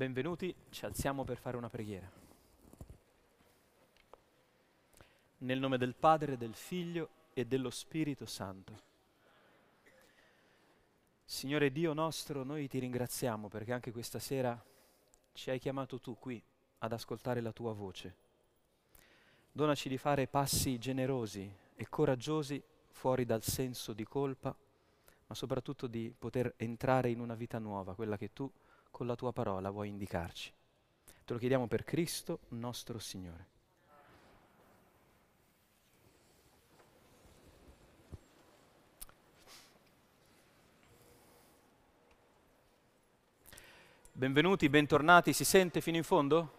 Benvenuti, ci alziamo per fare una preghiera. Nel nome del Padre, del Figlio e dello Spirito Santo. Signore Dio nostro, noi ti ringraziamo perché anche questa sera ci hai chiamato tu qui ad ascoltare la tua voce. Donaci di fare passi generosi e coraggiosi fuori dal senso di colpa, ma soprattutto di poter entrare in una vita nuova, quella che tu con la tua parola vuoi indicarci. Te lo chiediamo per Cristo nostro Signore. Benvenuti, bentornati, si sente fino in fondo?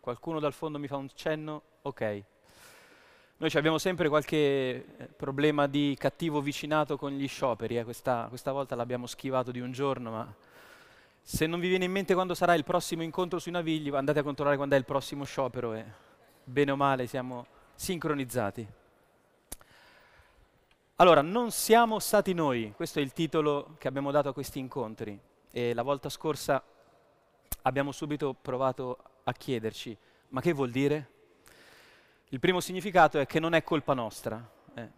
Qualcuno dal fondo mi fa un cenno? Ok. Noi abbiamo sempre qualche eh, problema di cattivo vicinato con gli scioperi, eh. questa, questa volta l'abbiamo schivato di un giorno, ma se non vi viene in mente quando sarà il prossimo incontro sui Navigli, andate a controllare quando è il prossimo sciopero e bene o male siamo sincronizzati. Allora, non siamo stati noi, questo è il titolo che abbiamo dato a questi incontri e la volta scorsa abbiamo subito provato a chiederci, ma che vuol dire? Il primo significato è che non è colpa nostra, eh.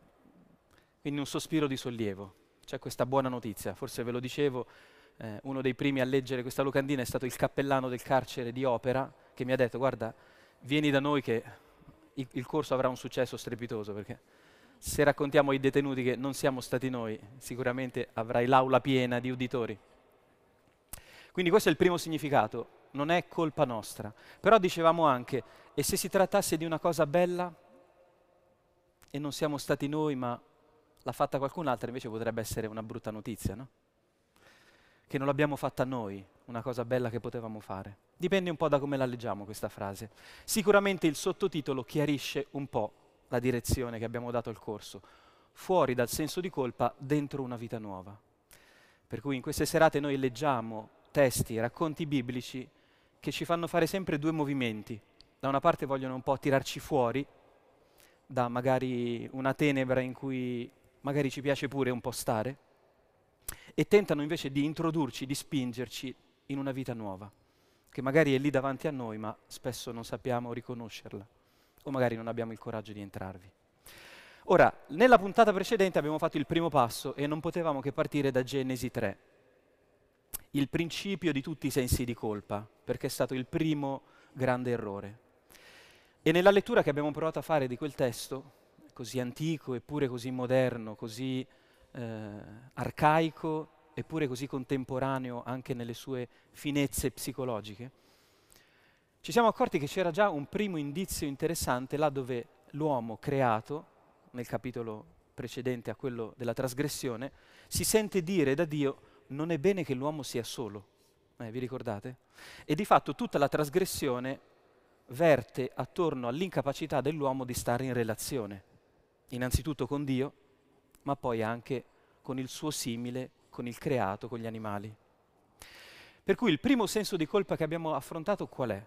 quindi un sospiro di sollievo. C'è questa buona notizia, forse ve lo dicevo, eh, uno dei primi a leggere questa locandina è stato il cappellano del carcere di Opera, che mi ha detto, guarda, vieni da noi che il, il corso avrà un successo strepitoso, perché se raccontiamo ai detenuti che non siamo stati noi, sicuramente avrai l'aula piena di uditori. Quindi questo è il primo significato, non è colpa nostra. Però dicevamo anche, e se si trattasse di una cosa bella e non siamo stati noi, ma l'ha fatta qualcun altro, invece potrebbe essere una brutta notizia, no? Che non l'abbiamo fatta noi, una cosa bella che potevamo fare. Dipende un po' da come la leggiamo questa frase. Sicuramente il sottotitolo chiarisce un po' la direzione che abbiamo dato al corso. Fuori dal senso di colpa, dentro una vita nuova. Per cui in queste serate noi leggiamo testi, racconti biblici che ci fanno fare sempre due movimenti. Da una parte vogliono un po' tirarci fuori da magari una tenebra in cui magari ci piace pure un po' stare, e tentano invece di introdurci, di spingerci in una vita nuova, che magari è lì davanti a noi, ma spesso non sappiamo riconoscerla, o magari non abbiamo il coraggio di entrarvi. Ora, nella puntata precedente abbiamo fatto il primo passo e non potevamo che partire da Genesi 3, il principio di tutti i sensi di colpa, perché è stato il primo grande errore. E nella lettura che abbiamo provato a fare di quel testo, così antico eppure così moderno, così eh, arcaico eppure così contemporaneo anche nelle sue finezze psicologiche, ci siamo accorti che c'era già un primo indizio interessante là dove l'uomo creato, nel capitolo precedente a quello della trasgressione, si sente dire da Dio non è bene che l'uomo sia solo. Eh, vi ricordate? E di fatto tutta la trasgressione verte attorno all'incapacità dell'uomo di stare in relazione, innanzitutto con Dio, ma poi anche con il suo simile, con il creato, con gli animali. Per cui il primo senso di colpa che abbiamo affrontato qual è?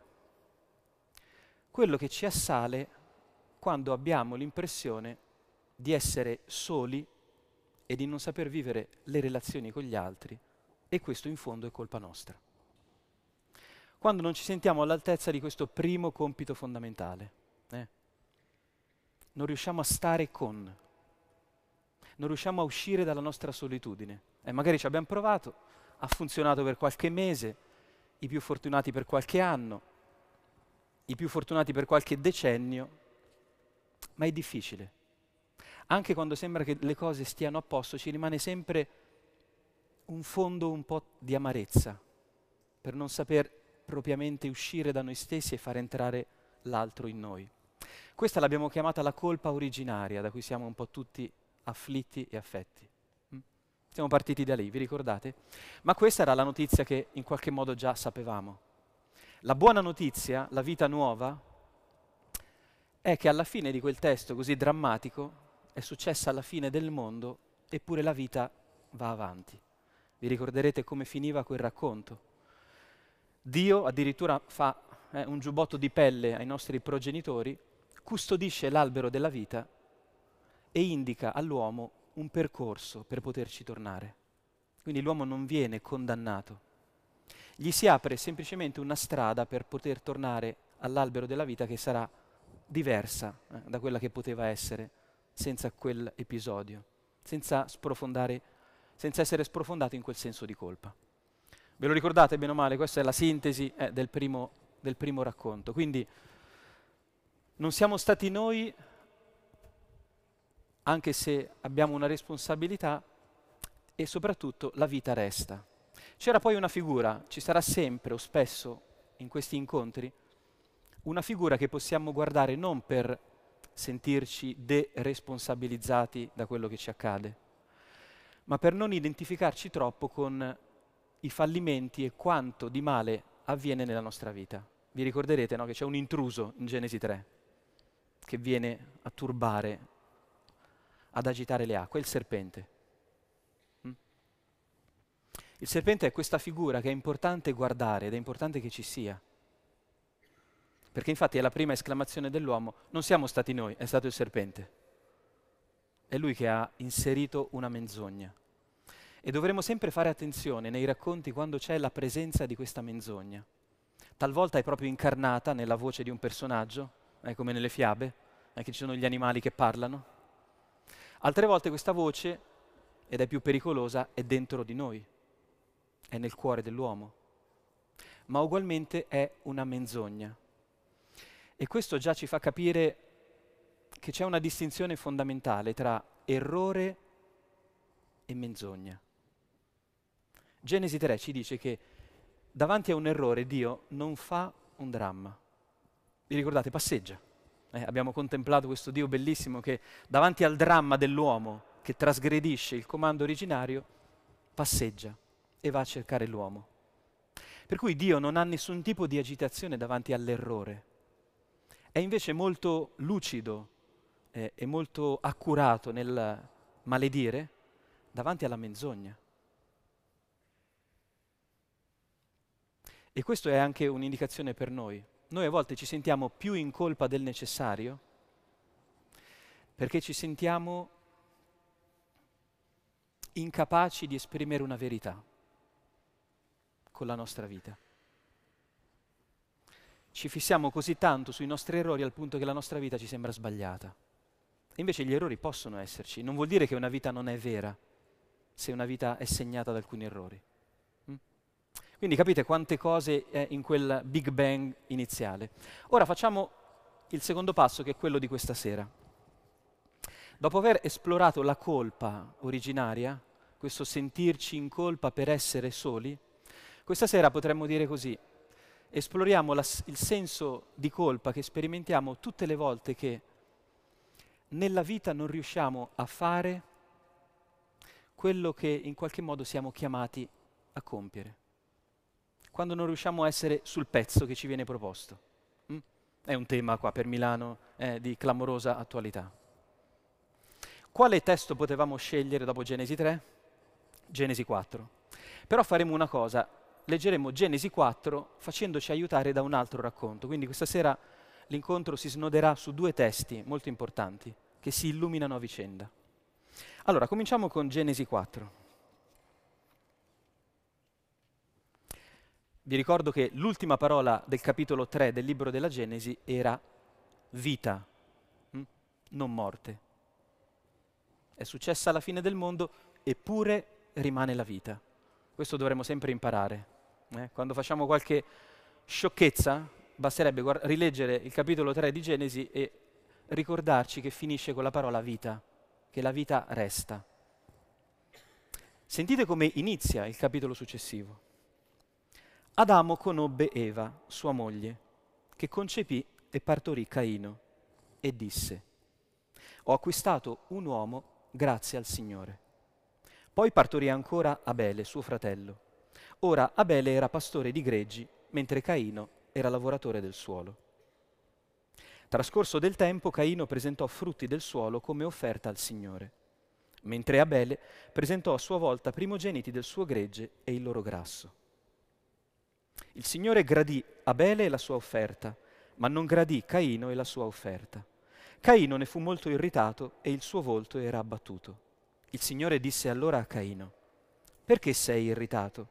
Quello che ci assale quando abbiamo l'impressione di essere soli e di non saper vivere le relazioni con gli altri e questo in fondo è colpa nostra. Quando non ci sentiamo all'altezza di questo primo compito fondamentale, eh? non riusciamo a stare con, non riusciamo a uscire dalla nostra solitudine. E magari ci abbiamo provato, ha funzionato per qualche mese, i più fortunati per qualche anno, i più fortunati per qualche decennio, ma è difficile. Anche quando sembra che le cose stiano a posto, ci rimane sempre un fondo un po' di amarezza per non saper propriamente uscire da noi stessi e far entrare l'altro in noi. Questa l'abbiamo chiamata la colpa originaria, da cui siamo un po' tutti afflitti e affetti. Mm? Siamo partiti da lì, vi ricordate? Ma questa era la notizia che in qualche modo già sapevamo. La buona notizia, la vita nuova, è che alla fine di quel testo così drammatico è successa alla fine del mondo, eppure la vita va avanti. Vi ricorderete come finiva quel racconto. Dio addirittura fa eh, un giubbotto di pelle ai nostri progenitori, custodisce l'albero della vita e indica all'uomo un percorso per poterci tornare. Quindi l'uomo non viene condannato, gli si apre semplicemente una strada per poter tornare all'albero della vita che sarà diversa eh, da quella che poteva essere senza quell'episodio, senza senza essere sprofondato in quel senso di colpa. Ve lo ricordate bene o male? Questa è la sintesi eh, del, primo, del primo racconto. Quindi non siamo stati noi, anche se abbiamo una responsabilità, e soprattutto la vita resta. C'era poi una figura, ci sarà sempre o spesso in questi incontri, una figura che possiamo guardare non per sentirci deresponsabilizzati da quello che ci accade, ma per non identificarci troppo con i fallimenti e quanto di male avviene nella nostra vita. Vi ricorderete no, che c'è un intruso in Genesi 3 che viene a turbare, ad agitare le acque, è il serpente. Mm? Il serpente è questa figura che è importante guardare ed è importante che ci sia. Perché infatti è la prima esclamazione dell'uomo, non siamo stati noi, è stato il serpente. È lui che ha inserito una menzogna. E dovremo sempre fare attenzione nei racconti quando c'è la presenza di questa menzogna. Talvolta è proprio incarnata nella voce di un personaggio, eh, come nelle fiabe, eh, che ci sono gli animali che parlano. Altre volte questa voce, ed è più pericolosa, è dentro di noi, è nel cuore dell'uomo. Ma ugualmente è una menzogna. E questo già ci fa capire che c'è una distinzione fondamentale tra errore e menzogna. Genesi 3 ci dice che davanti a un errore Dio non fa un dramma. Vi ricordate? Passeggia. Eh, abbiamo contemplato questo Dio bellissimo che davanti al dramma dell'uomo che trasgredisce il comando originario, passeggia e va a cercare l'uomo. Per cui Dio non ha nessun tipo di agitazione davanti all'errore è invece molto lucido eh, e molto accurato nel maledire davanti alla menzogna. E questo è anche un'indicazione per noi. Noi a volte ci sentiamo più in colpa del necessario perché ci sentiamo incapaci di esprimere una verità con la nostra vita ci fissiamo così tanto sui nostri errori al punto che la nostra vita ci sembra sbagliata. Invece gli errori possono esserci, non vuol dire che una vita non è vera se una vita è segnata da alcuni errori. Quindi capite quante cose è in quel Big Bang iniziale. Ora facciamo il secondo passo che è quello di questa sera. Dopo aver esplorato la colpa originaria, questo sentirci in colpa per essere soli, questa sera potremmo dire così, esploriamo la, il senso di colpa che sperimentiamo tutte le volte che nella vita non riusciamo a fare quello che in qualche modo siamo chiamati a compiere. Quando non riusciamo a essere sul pezzo che ci viene proposto. Mm? È un tema qua per Milano eh, di clamorosa attualità. Quale testo potevamo scegliere dopo Genesi 3? Genesi 4. Però faremo una cosa, leggeremo Genesi 4 facendoci aiutare da un altro racconto. Quindi questa sera l'incontro si snoderà su due testi molto importanti che si illuminano a vicenda. Allora, cominciamo con Genesi 4. Vi ricordo che l'ultima parola del capitolo 3 del libro della Genesi era vita, hm? non morte. È successa la fine del mondo, eppure rimane la vita. Questo dovremmo sempre imparare. Eh? Quando facciamo qualche sciocchezza, basterebbe guard- rileggere il capitolo 3 di Genesi e ricordarci che finisce con la parola vita, che la vita resta. Sentite come inizia il capitolo successivo. Adamo conobbe Eva, sua moglie, che concepì e partorì Caino, e disse, ho acquistato un uomo grazie al Signore. Poi partorì ancora Abele, suo fratello. Ora Abele era pastore di greggi, mentre Caino era lavoratore del suolo. Trascorso del tempo, Caino presentò frutti del suolo come offerta al Signore, mentre Abele presentò a sua volta primogeniti del suo gregge e il loro grasso. Il Signore gradì Abele e la sua offerta, ma non gradì Caino e la sua offerta. Caino ne fu molto irritato e il suo volto era abbattuto. Il Signore disse allora a Caino, perché sei irritato?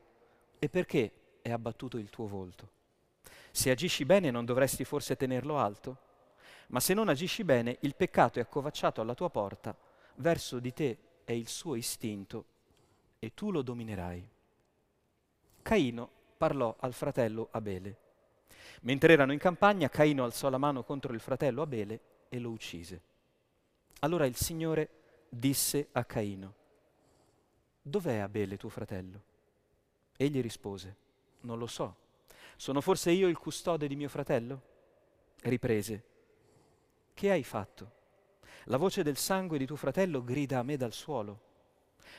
E perché è abbattuto il tuo volto. Se agisci bene non dovresti forse tenerlo alto? Ma se non agisci bene, il peccato è accovacciato alla tua porta, verso di te è il suo istinto e tu lo dominerai. Caino parlò al fratello Abele. Mentre erano in campagna, Caino alzò la mano contro il fratello Abele e lo uccise. Allora il Signore disse a Caino, Dov'è Abele tuo fratello? Egli rispose, Non lo so. Sono forse io il custode di mio fratello? Riprese, Che hai fatto? La voce del sangue di tuo fratello grida a me dal suolo.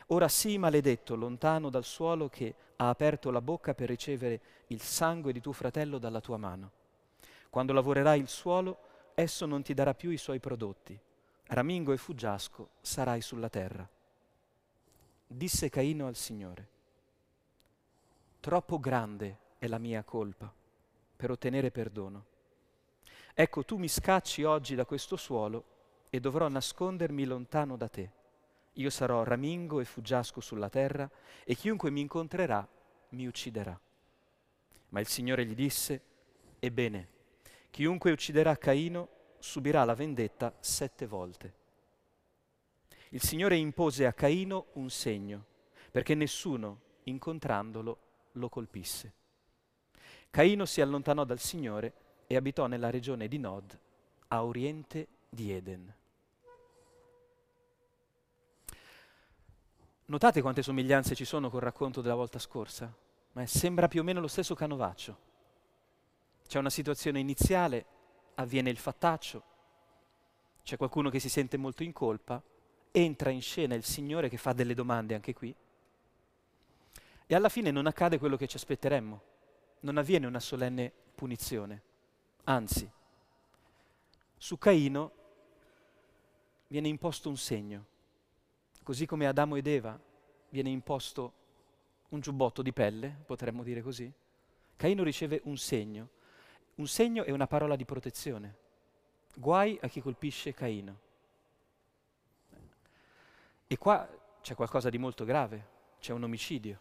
Ora sii maledetto, lontano dal suolo che ha aperto la bocca per ricevere il sangue di tuo fratello dalla tua mano. Quando lavorerai il suolo, esso non ti darà più i suoi prodotti. Ramingo e fuggiasco sarai sulla terra. Disse Caino al Signore, troppo grande è la mia colpa per ottenere perdono. Ecco, tu mi scacci oggi da questo suolo e dovrò nascondermi lontano da te. Io sarò ramingo e fuggiasco sulla terra e chiunque mi incontrerà mi ucciderà. Ma il Signore gli disse, Ebbene, chiunque ucciderà Caino subirà la vendetta sette volte. Il Signore impose a Caino un segno, perché nessuno, incontrandolo, lo colpisse. Caino si allontanò dal Signore e abitò nella regione di Nod, a oriente di Eden. Notate quante somiglianze ci sono col racconto della volta scorsa? Ma sembra più o meno lo stesso canovaccio. C'è una situazione iniziale, avviene il fattaccio, c'è qualcuno che si sente molto in colpa, entra in scena il Signore che fa delle domande anche qui e alla fine non accade quello che ci aspetteremmo, non avviene una solenne punizione, anzi, su Caino viene imposto un segno, così come Adamo ed Eva viene imposto un giubbotto di pelle, potremmo dire così, Caino riceve un segno, un segno e una parola di protezione. Guai a chi colpisce Caino. E qua c'è qualcosa di molto grave, c'è un omicidio.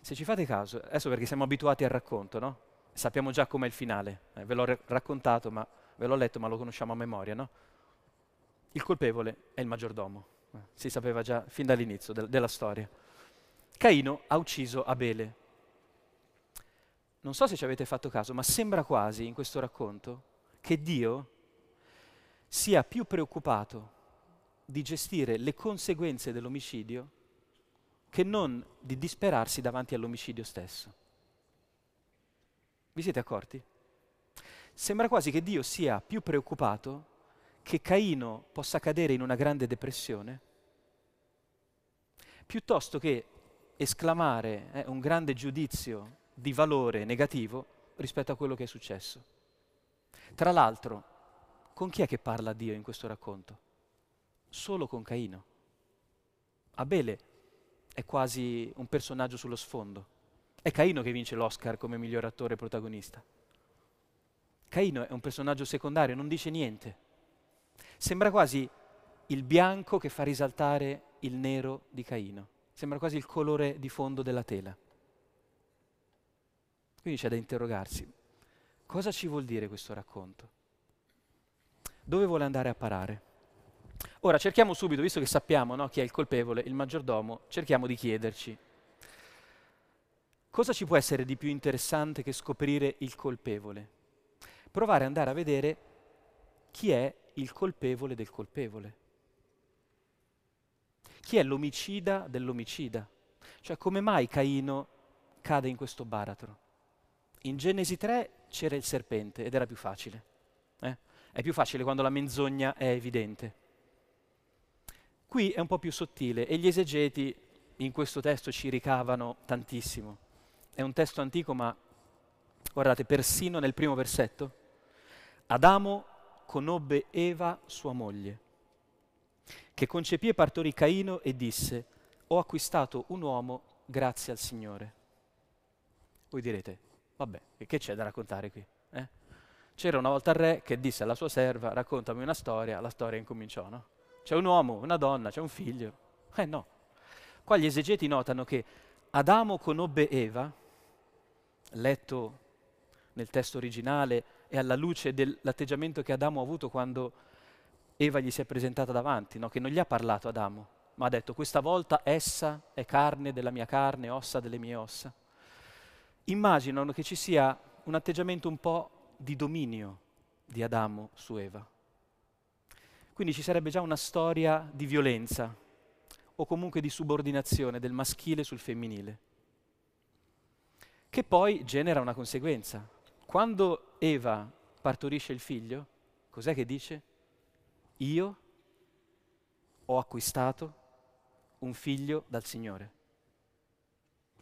Se ci fate caso, adesso perché siamo abituati al racconto, no? Sappiamo già com'è il finale, eh, ve l'ho r- raccontato, ma ve l'ho letto, ma lo conosciamo a memoria, no? Il colpevole è il maggiordomo, si sapeva già fin dall'inizio de- della storia. Caino ha ucciso Abele. Non so se ci avete fatto caso, ma sembra quasi in questo racconto che Dio sia più preoccupato di gestire le conseguenze dell'omicidio che non di disperarsi davanti all'omicidio stesso. Vi siete accorti? Sembra quasi che Dio sia più preoccupato che Caino possa cadere in una grande depressione, piuttosto che esclamare eh, un grande giudizio di valore negativo rispetto a quello che è successo. Tra l'altro, con chi è che parla Dio in questo racconto? Solo con Caino. Abele è quasi un personaggio sullo sfondo. È Caino che vince l'Oscar come miglior attore protagonista. Caino è un personaggio secondario, non dice niente. Sembra quasi il bianco che fa risaltare il nero di Caino. Sembra quasi il colore di fondo della tela. Quindi c'è da interrogarsi. Cosa ci vuol dire questo racconto? Dove vuole andare a parare? Ora cerchiamo subito, visto che sappiamo no, chi è il colpevole, il maggiordomo, cerchiamo di chiederci cosa ci può essere di più interessante che scoprire il colpevole? Provare ad andare a vedere chi è il colpevole del colpevole. Chi è l'omicida dell'omicida? Cioè come mai Caino cade in questo baratro? In Genesi 3 c'era il serpente ed era più facile. Eh? È più facile quando la menzogna è evidente. Qui è un po' più sottile e gli esegeti in questo testo ci ricavano tantissimo. È un testo antico, ma guardate, persino nel primo versetto, Adamo conobbe Eva, sua moglie, che concepì e partorì Caino e disse, ho acquistato un uomo grazie al Signore. Voi direte, vabbè, che c'è da raccontare qui? Eh? C'era una volta il re che disse alla sua serva, raccontami una storia, la storia incominciò, no? C'è un uomo, una donna, c'è un figlio. Eh no. Qua gli esegeti notano che Adamo conobbe Eva letto nel testo originale e alla luce dell'atteggiamento che Adamo ha avuto quando Eva gli si è presentata davanti, no? che non gli ha parlato Adamo, ma ha detto questa volta essa è carne della mia carne, ossa delle mie ossa. Immaginano che ci sia un atteggiamento un po' di dominio di Adamo su Eva. Quindi ci sarebbe già una storia di violenza o comunque di subordinazione del maschile sul femminile, che poi genera una conseguenza. Quando Eva partorisce il figlio, cos'è che dice? Io ho acquistato un figlio dal Signore.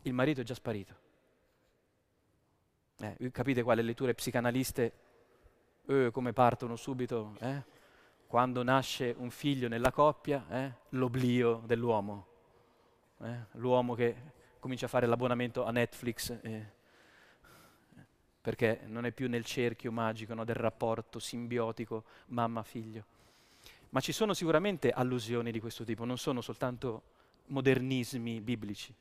Il marito è già sparito. Eh, capite quale letture psicanaliste eh, come partono subito? Eh? quando nasce un figlio nella coppia, eh, l'oblio dell'uomo, eh, l'uomo che comincia a fare l'abbonamento a Netflix eh, perché non è più nel cerchio magico no, del rapporto simbiotico mamma-figlio. Ma ci sono sicuramente allusioni di questo tipo, non sono soltanto modernismi biblici.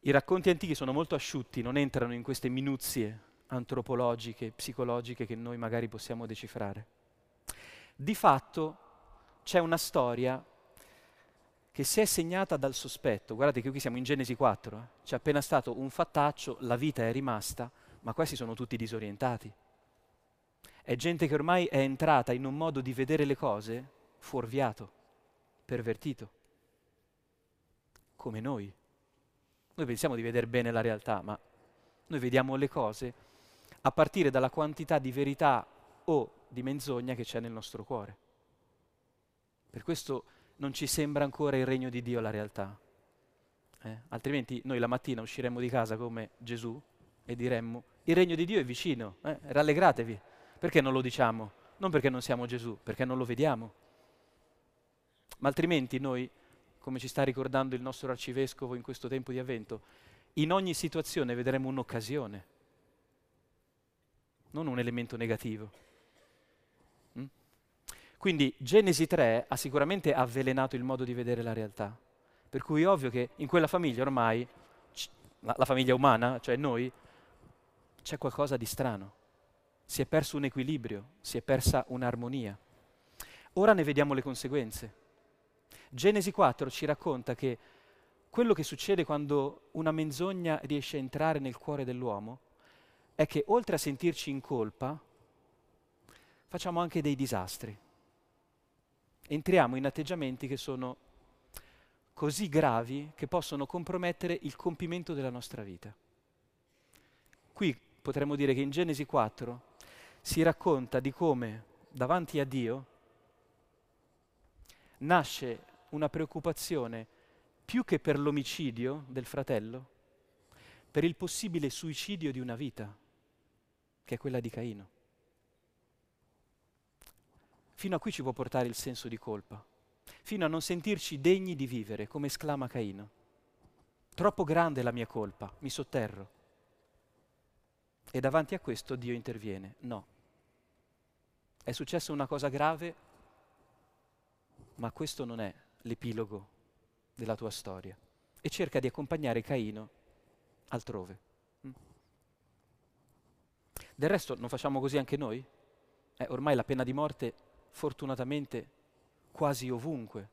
I racconti antichi sono molto asciutti, non entrano in queste minuzie antropologiche, psicologiche che noi magari possiamo decifrare. Di fatto c'è una storia che si è segnata dal sospetto. Guardate che qui siamo in Genesi 4, eh? c'è appena stato un fattaccio, la vita è rimasta, ma questi sono tutti disorientati. È gente che ormai è entrata in un modo di vedere le cose fuorviato, pervertito, come noi. Noi pensiamo di vedere bene la realtà, ma noi vediamo le cose a partire dalla quantità di verità o di menzogna che c'è nel nostro cuore. Per questo non ci sembra ancora il regno di Dio la realtà. Eh? Altrimenti noi la mattina usciremmo di casa come Gesù e diremmo il regno di Dio è vicino, eh? rallegratevi. Perché non lo diciamo? Non perché non siamo Gesù, perché non lo vediamo. Ma altrimenti noi, come ci sta ricordando il nostro arcivescovo in questo tempo di avvento, in ogni situazione vedremo un'occasione, non un elemento negativo. Quindi Genesi 3 ha sicuramente avvelenato il modo di vedere la realtà. Per cui è ovvio che in quella famiglia ormai, la, la famiglia umana, cioè noi, c'è qualcosa di strano. Si è perso un equilibrio, si è persa un'armonia. Ora ne vediamo le conseguenze. Genesi 4 ci racconta che quello che succede quando una menzogna riesce a entrare nel cuore dell'uomo è che oltre a sentirci in colpa, facciamo anche dei disastri entriamo in atteggiamenti che sono così gravi che possono compromettere il compimento della nostra vita. Qui potremmo dire che in Genesi 4 si racconta di come davanti a Dio nasce una preoccupazione più che per l'omicidio del fratello, per il possibile suicidio di una vita, che è quella di Caino. Fino a qui ci può portare il senso di colpa, fino a non sentirci degni di vivere, come esclama Caino. Troppo grande è la mia colpa, mi sotterro. E davanti a questo Dio interviene. No. È successa una cosa grave, ma questo non è l'epilogo della tua storia. E cerca di accompagnare Caino altrove. Mm? Del resto non facciamo così anche noi? Eh, ormai la pena di morte fortunatamente quasi ovunque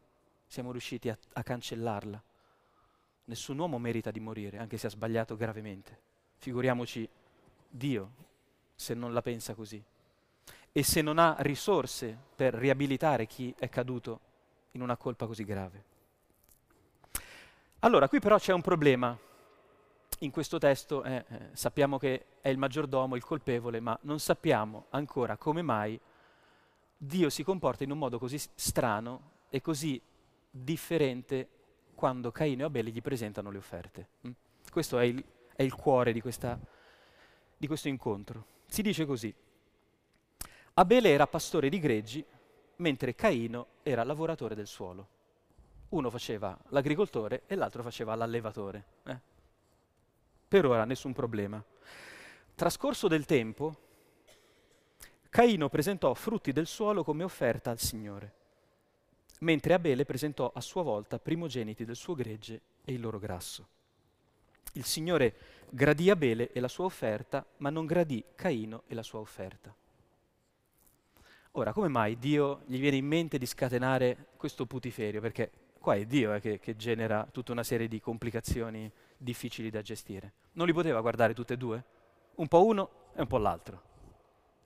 siamo riusciti a, a cancellarla. Nessun uomo merita di morire, anche se ha sbagliato gravemente. Figuriamoci Dio se non la pensa così. E se non ha risorse per riabilitare chi è caduto in una colpa così grave. Allora, qui però c'è un problema. In questo testo eh, eh, sappiamo che è il maggiordomo il colpevole, ma non sappiamo ancora come mai Dio si comporta in un modo così strano e così differente quando Caino e Abele gli presentano le offerte. Mm? Questo è il, è il cuore di, questa, di questo incontro. Si dice così, Abele era pastore di greggi, mentre Caino era lavoratore del suolo. Uno faceva l'agricoltore e l'altro faceva l'allevatore. Eh? Per ora nessun problema. Trascorso del tempo, Caino presentò frutti del suolo come offerta al Signore, mentre Abele presentò a sua volta primogeniti del suo gregge e il loro grasso. Il Signore gradì Abele e la sua offerta, ma non gradì Caino e la sua offerta. Ora, come mai Dio gli viene in mente di scatenare questo putiferio? Perché qua è Dio eh, che, che genera tutta una serie di complicazioni difficili da gestire. Non li poteva guardare tutte e due? Un po' uno e un po' l'altro.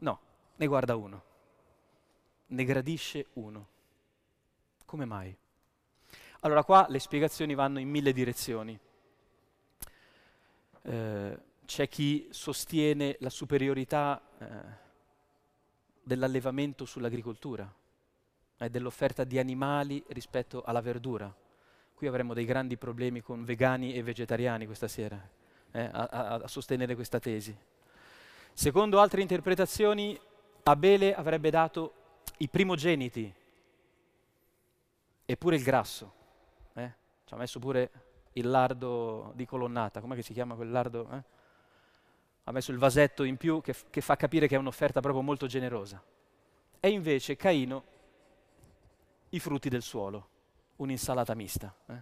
No, ne guarda uno. Ne gradisce uno. Come mai? Allora qua le spiegazioni vanno in mille direzioni. Eh, c'è chi sostiene la superiorità eh, dell'allevamento sull'agricoltura e eh, dell'offerta di animali rispetto alla verdura. Qui avremo dei grandi problemi con vegani e vegetariani questa sera eh, a, a, a sostenere questa tesi. Secondo altre interpretazioni, Abele avrebbe dato i primogeniti e pure il grasso. Eh? Ci ha messo pure il lardo di colonnata, come si chiama quel lardo? Eh? Ha messo il vasetto in più che, che fa capire che è un'offerta proprio molto generosa. E invece Caino i frutti del suolo, un'insalata mista, eh?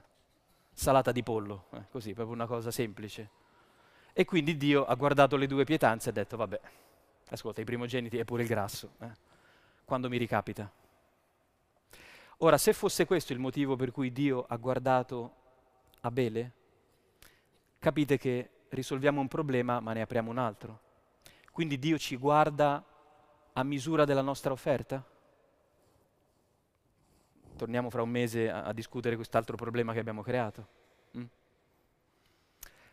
salata di pollo, eh? così, proprio una cosa semplice. E quindi Dio ha guardato le due pietanze e ha detto, vabbè, ascolta, i primogeniti e pure il grasso, eh? quando mi ricapita. Ora, se fosse questo il motivo per cui Dio ha guardato Abele, capite che risolviamo un problema ma ne apriamo un altro. Quindi Dio ci guarda a misura della nostra offerta? Torniamo fra un mese a, a discutere quest'altro problema che abbiamo creato.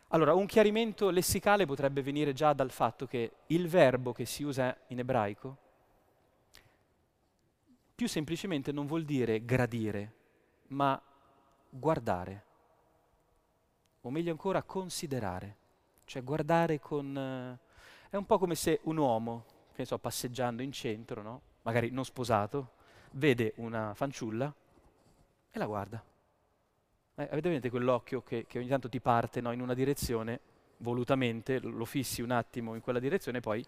Allora, un chiarimento lessicale potrebbe venire già dal fatto che il verbo che si usa in ebraico più semplicemente non vuol dire gradire, ma guardare, o meglio ancora considerare, cioè guardare con... Eh, è un po' come se un uomo, che ne so, passeggiando in centro, no? magari non sposato, vede una fanciulla e la guarda. Eh, avete vedete quell'occhio che, che, ogni tanto ti parte no, in una direzione, volutamente, lo fissi un attimo in quella direzione e poi...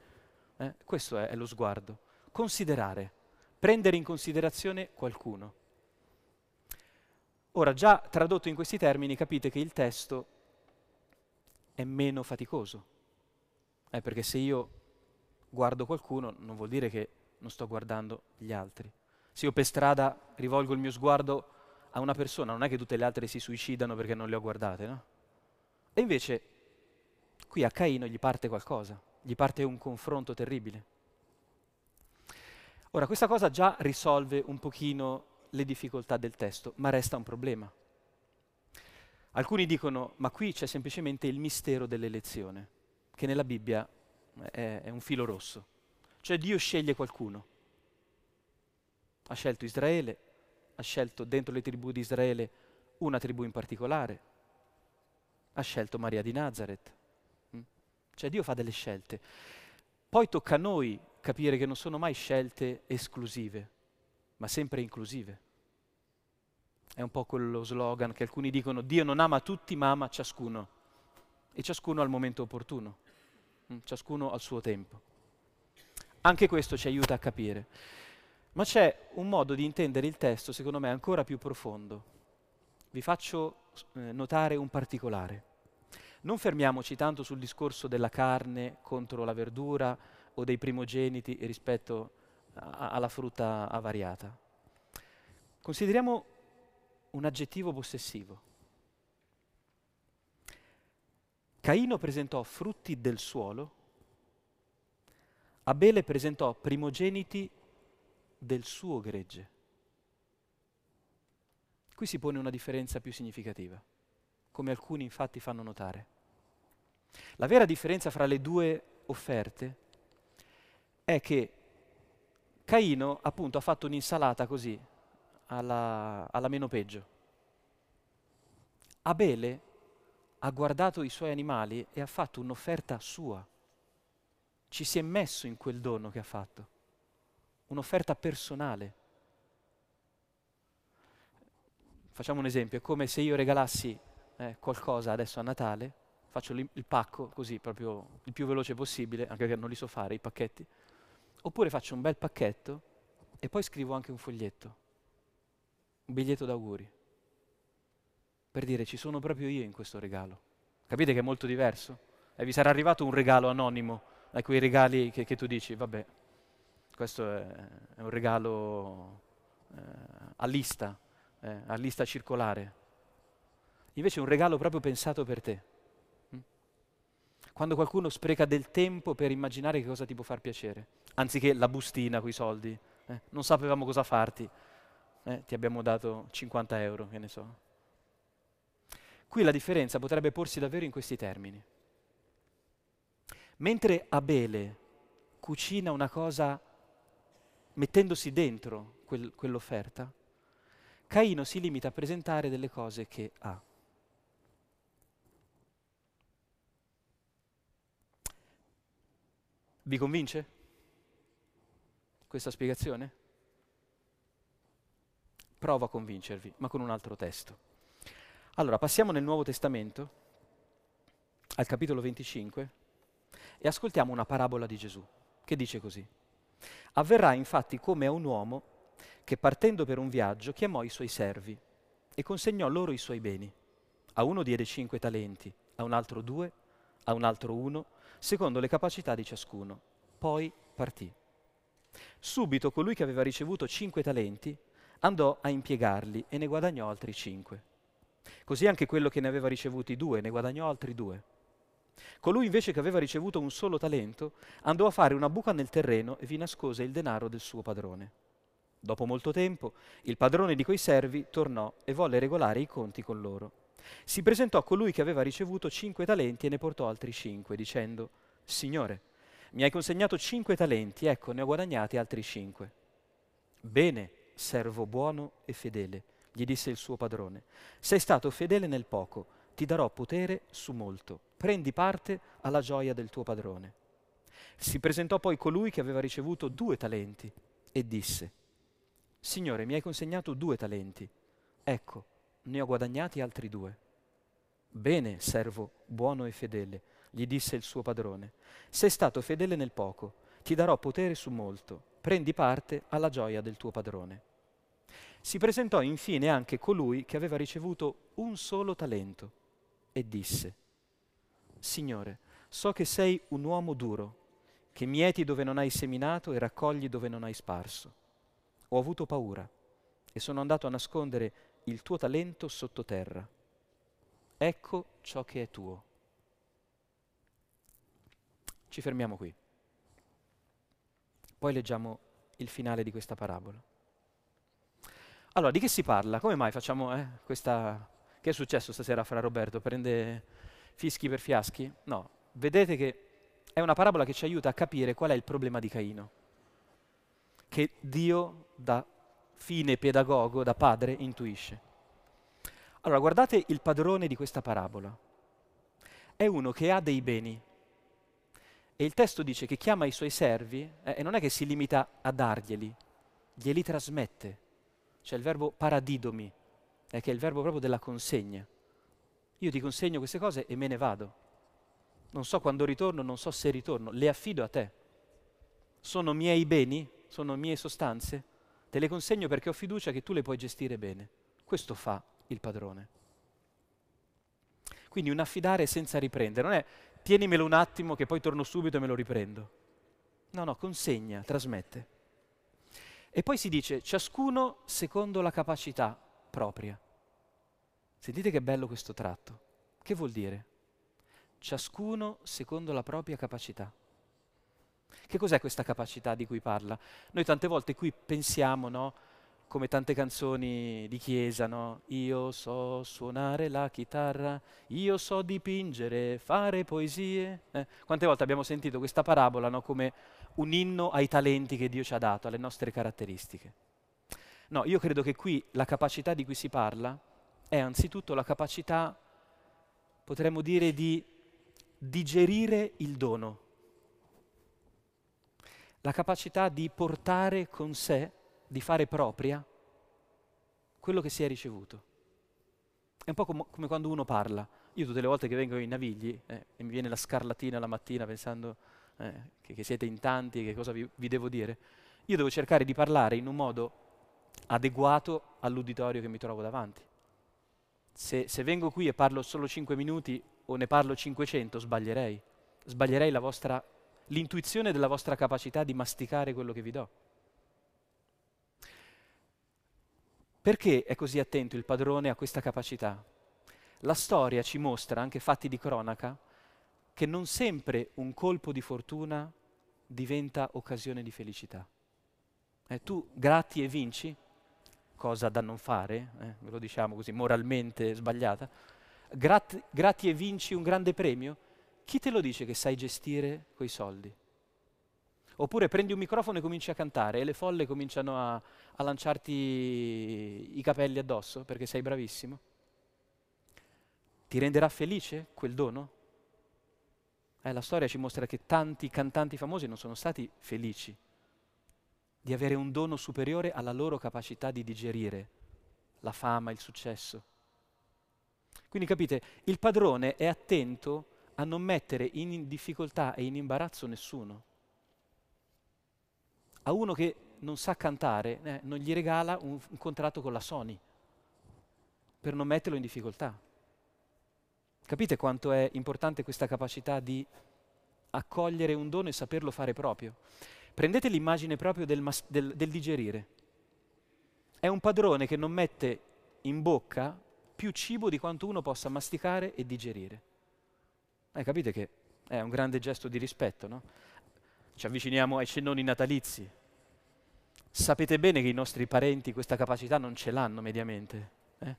Eh, questo è, è lo sguardo. Considerare prendere in considerazione qualcuno. Ora, già tradotto in questi termini, capite che il testo è meno faticoso. Eh, perché se io guardo qualcuno non vuol dire che non sto guardando gli altri. Se io per strada rivolgo il mio sguardo a una persona, non è che tutte le altre si suicidano perché non le ho guardate, no? E invece qui a Caino gli parte qualcosa, gli parte un confronto terribile. Ora, questa cosa già risolve un pochino le difficoltà del testo, ma resta un problema. Alcuni dicono, ma qui c'è semplicemente il mistero dell'elezione, che nella Bibbia è, è un filo rosso. Cioè Dio sceglie qualcuno. Ha scelto Israele, ha scelto dentro le tribù di Israele una tribù in particolare, ha scelto Maria di Nazareth. Mm? Cioè Dio fa delle scelte. Poi tocca a noi capire che non sono mai scelte esclusive, ma sempre inclusive. È un po' quello slogan che alcuni dicono Dio non ama tutti ma ama ciascuno e ciascuno al momento opportuno, mm, ciascuno al suo tempo. Anche questo ci aiuta a capire. Ma c'è un modo di intendere il testo, secondo me, ancora più profondo. Vi faccio eh, notare un particolare. Non fermiamoci tanto sul discorso della carne contro la verdura, o dei primogeniti rispetto a, alla frutta avariata. Consideriamo un aggettivo possessivo. Caino presentò frutti del suolo, Abele presentò primogeniti del suo gregge. Qui si pone una differenza più significativa, come alcuni infatti fanno notare. La vera differenza fra le due offerte è che Caino appunto ha fatto un'insalata così, alla, alla meno peggio. Abele ha guardato i suoi animali e ha fatto un'offerta sua. Ci si è messo in quel dono che ha fatto, un'offerta personale. Facciamo un esempio, è come se io regalassi eh, qualcosa adesso a Natale, faccio il pacco così proprio il più veloce possibile, anche perché non li so fare i pacchetti, Oppure faccio un bel pacchetto e poi scrivo anche un foglietto, un biglietto d'auguri, per dire ci sono proprio io in questo regalo. Capite che è molto diverso? E vi sarà arrivato un regalo anonimo, da quei regali che, che tu dici, vabbè, questo è, è un regalo eh, a lista, eh, a lista circolare. Invece è un regalo proprio pensato per te. Mm? Quando qualcuno spreca del tempo per immaginare che cosa ti può far piacere, anziché la bustina con i soldi, eh, non sapevamo cosa farti, eh, ti abbiamo dato 50 euro, che ne so. Qui la differenza potrebbe porsi davvero in questi termini. Mentre Abele cucina una cosa mettendosi dentro quel, quell'offerta, Caino si limita a presentare delle cose che ha. Vi convince questa spiegazione? Provo a convincervi, ma con un altro testo. Allora, passiamo nel Nuovo Testamento, al capitolo 25, e ascoltiamo una parabola di Gesù, che dice così. Avverrà infatti come a un uomo che partendo per un viaggio chiamò i suoi servi e consegnò loro i suoi beni. A uno diede cinque talenti, a un altro due, a un altro uno, secondo le capacità di ciascuno. Poi partì. Subito colui che aveva ricevuto cinque talenti andò a impiegarli e ne guadagnò altri cinque. Così anche quello che ne aveva ricevuti due ne guadagnò altri due. Colui invece che aveva ricevuto un solo talento andò a fare una buca nel terreno e vi nascose il denaro del suo padrone. Dopo molto tempo il padrone di quei servi tornò e volle regolare i conti con loro. Si presentò a colui che aveva ricevuto cinque talenti e ne portò altri cinque, dicendo, Signore, mi hai consegnato cinque talenti, ecco, ne ho guadagnati altri cinque. Bene, servo buono e fedele, gli disse il suo padrone, sei stato fedele nel poco, ti darò potere su molto, prendi parte alla gioia del tuo padrone. Si presentò poi colui che aveva ricevuto due talenti e disse, Signore, mi hai consegnato due talenti, ecco, ne ho guadagnati altri due. Bene, servo buono e fedele, gli disse il suo padrone, sei stato fedele nel poco, ti darò potere su molto, prendi parte alla gioia del tuo padrone. Si presentò infine anche colui che aveva ricevuto un solo talento e disse, Signore, so che sei un uomo duro, che mieti dove non hai seminato e raccogli dove non hai sparso. Ho avuto paura e sono andato a nascondere il tuo talento sottoterra. Ecco ciò che è tuo. Ci fermiamo qui. Poi leggiamo il finale di questa parabola. Allora, di che si parla? Come mai facciamo eh, questa... Che è successo stasera fra Roberto? Prende fischi per fiaschi? No, vedete che è una parabola che ci aiuta a capire qual è il problema di Caino. Che Dio, da fine pedagogo, da padre, intuisce. Allora, guardate il padrone di questa parabola. È uno che ha dei beni. E il testo dice che chiama i suoi servi eh, e non è che si limita a darglieli, glieli trasmette c'è il verbo paradidomi, eh, che è il verbo proprio della consegna. Io ti consegno queste cose e me ne vado. Non so quando ritorno, non so se ritorno, le affido a te. Sono miei beni, sono mie sostanze, te le consegno perché ho fiducia che tu le puoi gestire bene. Questo fa il padrone. Quindi un affidare senza riprendere, non è tienimelo un attimo che poi torno subito e me lo riprendo. No, no, consegna, trasmette. E poi si dice ciascuno secondo la capacità propria. Sentite che bello questo tratto. Che vuol dire? Ciascuno secondo la propria capacità. Che cos'è questa capacità di cui parla? Noi tante volte qui pensiamo, no? come tante canzoni di chiesa, no? Io so suonare la chitarra, io so dipingere, fare poesie. Eh? Quante volte abbiamo sentito questa parabola no? come un inno ai talenti che Dio ci ha dato, alle nostre caratteristiche? No, io credo che qui la capacità di cui si parla è anzitutto la capacità, potremmo dire, di digerire il dono, la capacità di portare con sé di fare propria quello che si è ricevuto. È un po' com- come quando uno parla. Io tutte le volte che vengo ai Navigli eh, e mi viene la scarlatina la mattina pensando eh, che, che, siete in tanti e che cosa vi, vi devo dire, io devo cercare di parlare in un modo adeguato all'uditorio che mi trovo davanti. Se, se vengo qui e parlo solo 5 minuti, o ne parlo 500, sbaglierei. Sbaglierei vostra, l'intuizione della vostra capacità di masticare quello che vi do. Perché è così attento il padrone a questa capacità? La storia ci mostra, anche fatti di cronaca, che non sempre un colpo di fortuna diventa occasione di felicità. Eh, tu gratti e vinci, cosa da non fare, eh, ve lo diciamo così, moralmente sbagliata, grat- gratti e vinci un grande premio, chi te lo dice che sai gestire quei soldi? Oppure prendi un microfono e cominci a cantare e le folle cominciano a, a lanciarti i capelli addosso perché sei bravissimo? Ti renderà felice quel dono? Eh, la storia ci mostra che tanti cantanti famosi non sono stati felici di avere un dono superiore alla loro capacità di digerire la fama, il successo. Quindi capite, il padrone è attento a non mettere in difficoltà e in imbarazzo nessuno. A uno che non sa cantare eh, non gli regala un, un contratto con la Sony per non metterlo in difficoltà. Capite quanto è importante questa capacità di accogliere un dono e saperlo fare proprio? Prendete l'immagine proprio del, mas- del, del digerire. È un padrone che non mette in bocca più cibo di quanto uno possa masticare e digerire. Eh, capite che è un grande gesto di rispetto, no? Ci avviciniamo ai cennoni natalizi. Sapete bene che i nostri parenti questa capacità non ce l'hanno mediamente. Eh?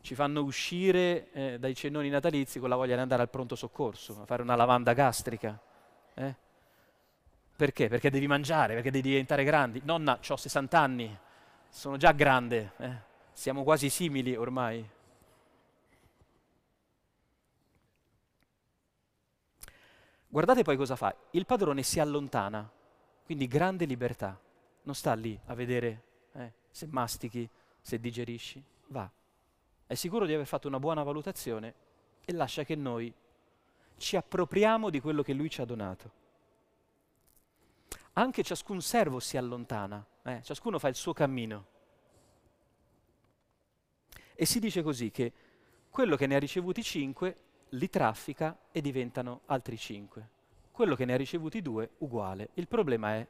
Ci fanno uscire eh, dai cennoni natalizi con la voglia di andare al pronto soccorso, a fare una lavanda gastrica. Eh? Perché? Perché devi mangiare, perché devi diventare grandi. Nonna, ho 60 anni, sono già grande, eh? siamo quasi simili ormai. Guardate poi cosa fa. Il padrone si allontana, quindi grande libertà. Non sta lì a vedere eh, se mastichi, se digerisci. Va. È sicuro di aver fatto una buona valutazione e lascia che noi ci appropriamo di quello che lui ci ha donato anche ciascun servo si allontana, eh? ciascuno fa il suo cammino. E si dice così che quello che ne ha ricevuti cinque li traffica e diventano altri cinque. Quello che ne ha ricevuti due, uguale. Il problema è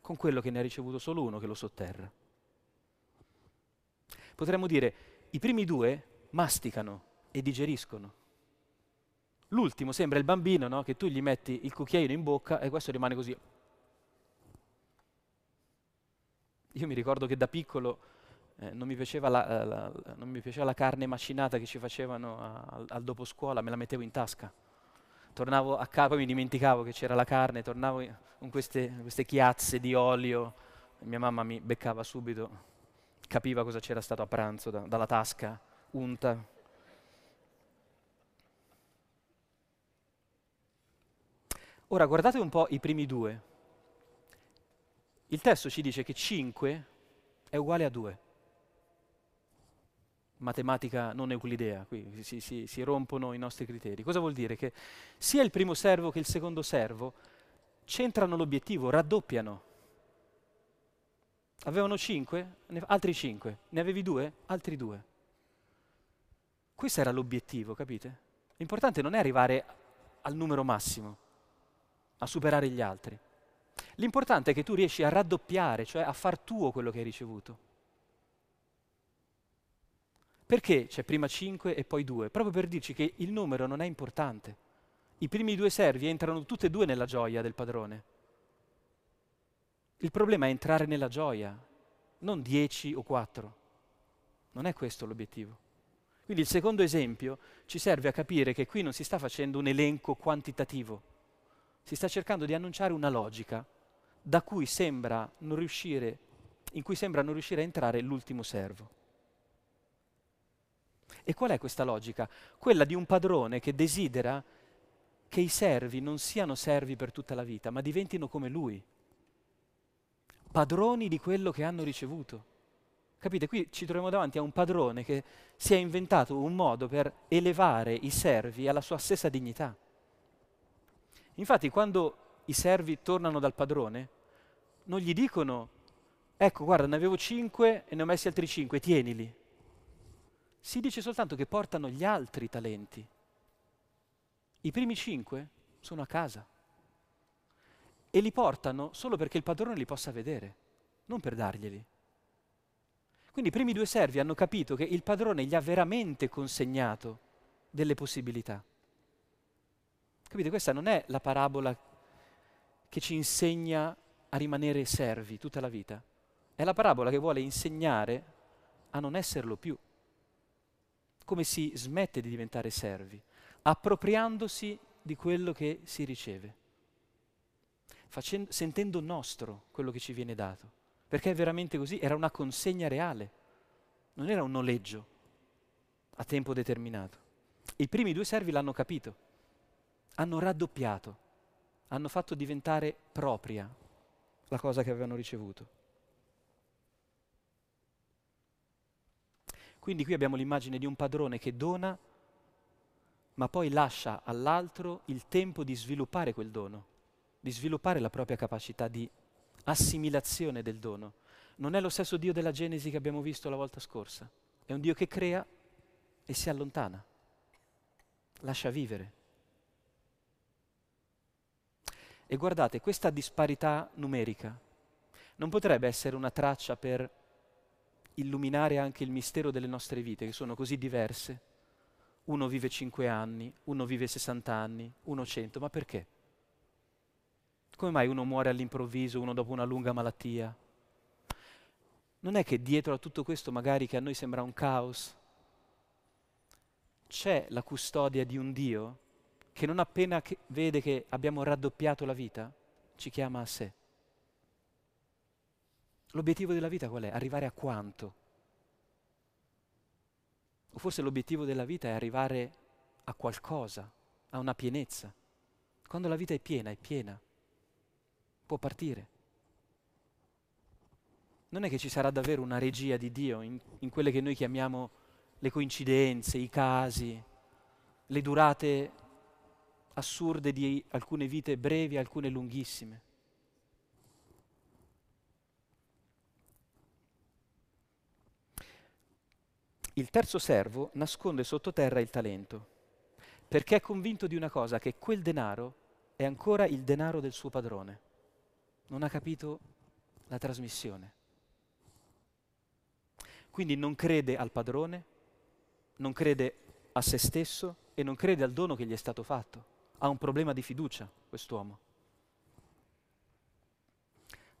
con quello che ne ha ricevuto solo uno che lo sotterra. Potremmo dire, i primi due masticano e digeriscono. L'ultimo sembra il bambino, no? che tu gli metti il cucchiaino in bocca e questo rimane così Io mi ricordo che da piccolo eh, non, mi la, la, la, non, mi piaceva la, carne macinata che ci facevano a, al, dopo scuola, me la mettevo in tasca. Tornavo a casa, poi mi dimenticavo che c'era la carne, tornavo con queste, queste chiazze di olio, mia mamma mi beccava subito, capiva cosa c'era stato a pranzo da, dalla tasca, unta. Ora guardate un po' i primi due. Il testo ci dice che 5 è uguale a 2. Matematica non euclidea, qui si, si, si rompono i nostri criteri. Cosa vuol dire? Che sia il primo servo che il secondo servo centrano l'obiettivo, raddoppiano. Avevano 5, altri 5. Ne avevi 2, altri 2. Questo era l'obiettivo, capite? L'importante non è arrivare al numero massimo, a superare gli altri. L'importante è che tu riesci a raddoppiare, cioè a far tuo quello che hai ricevuto. Perché c'è prima 5 e poi 2? Proprio per dirci che il numero non è importante. I primi due servi entrano tutte e due nella gioia del padrone. Il problema è entrare nella gioia, non 10 o 4. Non è questo l'obiettivo. Quindi il secondo esempio ci serve a capire che qui non si sta facendo un elenco quantitativo, si sta cercando di annunciare una logica da cui sembra non riuscire, in cui sembra non riuscire a entrare l'ultimo servo. E qual è questa logica? Quella di un padrone che desidera che i servi non siano servi per tutta la vita, ma diventino come lui, padroni di quello che hanno ricevuto. Capite? Qui ci troviamo davanti a un padrone che si è inventato un modo per elevare i servi alla sua stessa dignità. Infatti, quando i servi tornano dal padrone, non gli dicono, ecco guarda ne avevo cinque e ne ho messi altri cinque, tienili. Si dice soltanto che portano gli altri talenti. I primi cinque sono a casa e li portano solo perché il padrone li possa vedere, non per darglieli. Quindi i primi due servi hanno capito che il padrone gli ha veramente consegnato delle possibilità. Capite? Questa non è la parabola che ci insegna a rimanere servi tutta la vita. È la parabola che vuole insegnare a non esserlo più. Come si smette di diventare servi, appropriandosi di quello che si riceve, facendo, sentendo nostro quello che ci viene dato. Perché è veramente così, era una consegna reale, non era un noleggio a tempo determinato. I primi due servi l'hanno capito, hanno raddoppiato, hanno fatto diventare propria la cosa che avevano ricevuto. Quindi qui abbiamo l'immagine di un padrone che dona, ma poi lascia all'altro il tempo di sviluppare quel dono, di sviluppare la propria capacità di assimilazione del dono. Non è lo stesso Dio della Genesi che abbiamo visto la volta scorsa, è un Dio che crea e si allontana, lascia vivere. E guardate, questa disparità numerica non potrebbe essere una traccia per illuminare anche il mistero delle nostre vite, che sono così diverse. Uno vive 5 anni, uno vive 60 anni, uno 100, ma perché? Come mai uno muore all'improvviso, uno dopo una lunga malattia? Non è che dietro a tutto questo, magari che a noi sembra un caos, c'è la custodia di un Dio che non appena che vede che abbiamo raddoppiato la vita, ci chiama a sé. L'obiettivo della vita qual è? Arrivare a quanto? O forse l'obiettivo della vita è arrivare a qualcosa, a una pienezza. Quando la vita è piena, è piena, può partire. Non è che ci sarà davvero una regia di Dio in, in quelle che noi chiamiamo le coincidenze, i casi, le durate assurde di alcune vite brevi, alcune lunghissime. Il terzo servo nasconde sottoterra il talento, perché è convinto di una cosa, che quel denaro è ancora il denaro del suo padrone. Non ha capito la trasmissione. Quindi non crede al padrone, non crede a se stesso e non crede al dono che gli è stato fatto. Ha un problema di fiducia quest'uomo.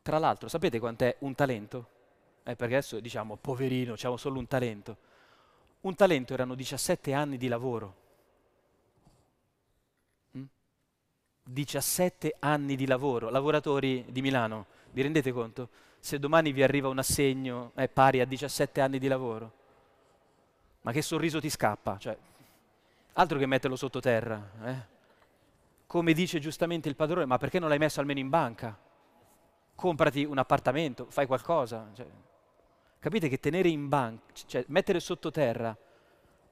Tra l'altro, sapete quant'è un talento? Eh, perché adesso diciamo, poverino, c'è solo un talento. Un talento erano 17 anni di lavoro. 17 mm? anni di lavoro. Lavoratori di Milano, vi rendete conto? Se domani vi arriva un assegno è pari a 17 anni di lavoro. Ma che sorriso ti scappa? Cioè, altro che metterlo sottoterra. Eh? Come dice giustamente il padrone, ma perché non l'hai messo almeno in banca? Comprati un appartamento, fai qualcosa. Cioè, Capite che tenere in banca, cioè mettere sottoterra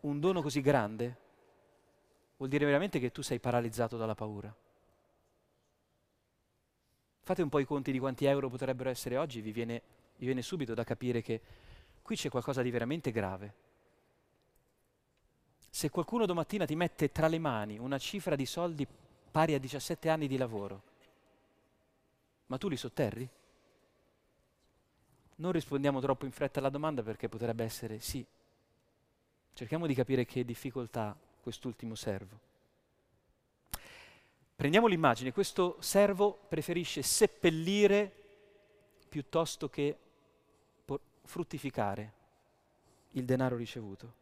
un dono così grande, vuol dire veramente che tu sei paralizzato dalla paura. Fate un po' i conti di quanti euro potrebbero essere oggi, vi viene, vi viene subito da capire che qui c'è qualcosa di veramente grave. Se qualcuno domattina ti mette tra le mani una cifra di soldi pari a 17 anni di lavoro, ma tu li sotterri? Non rispondiamo troppo in fretta alla domanda perché potrebbe essere sì. Cerchiamo di capire che difficoltà quest'ultimo servo. Prendiamo l'immagine, questo servo preferisce seppellire piuttosto che fruttificare il denaro ricevuto.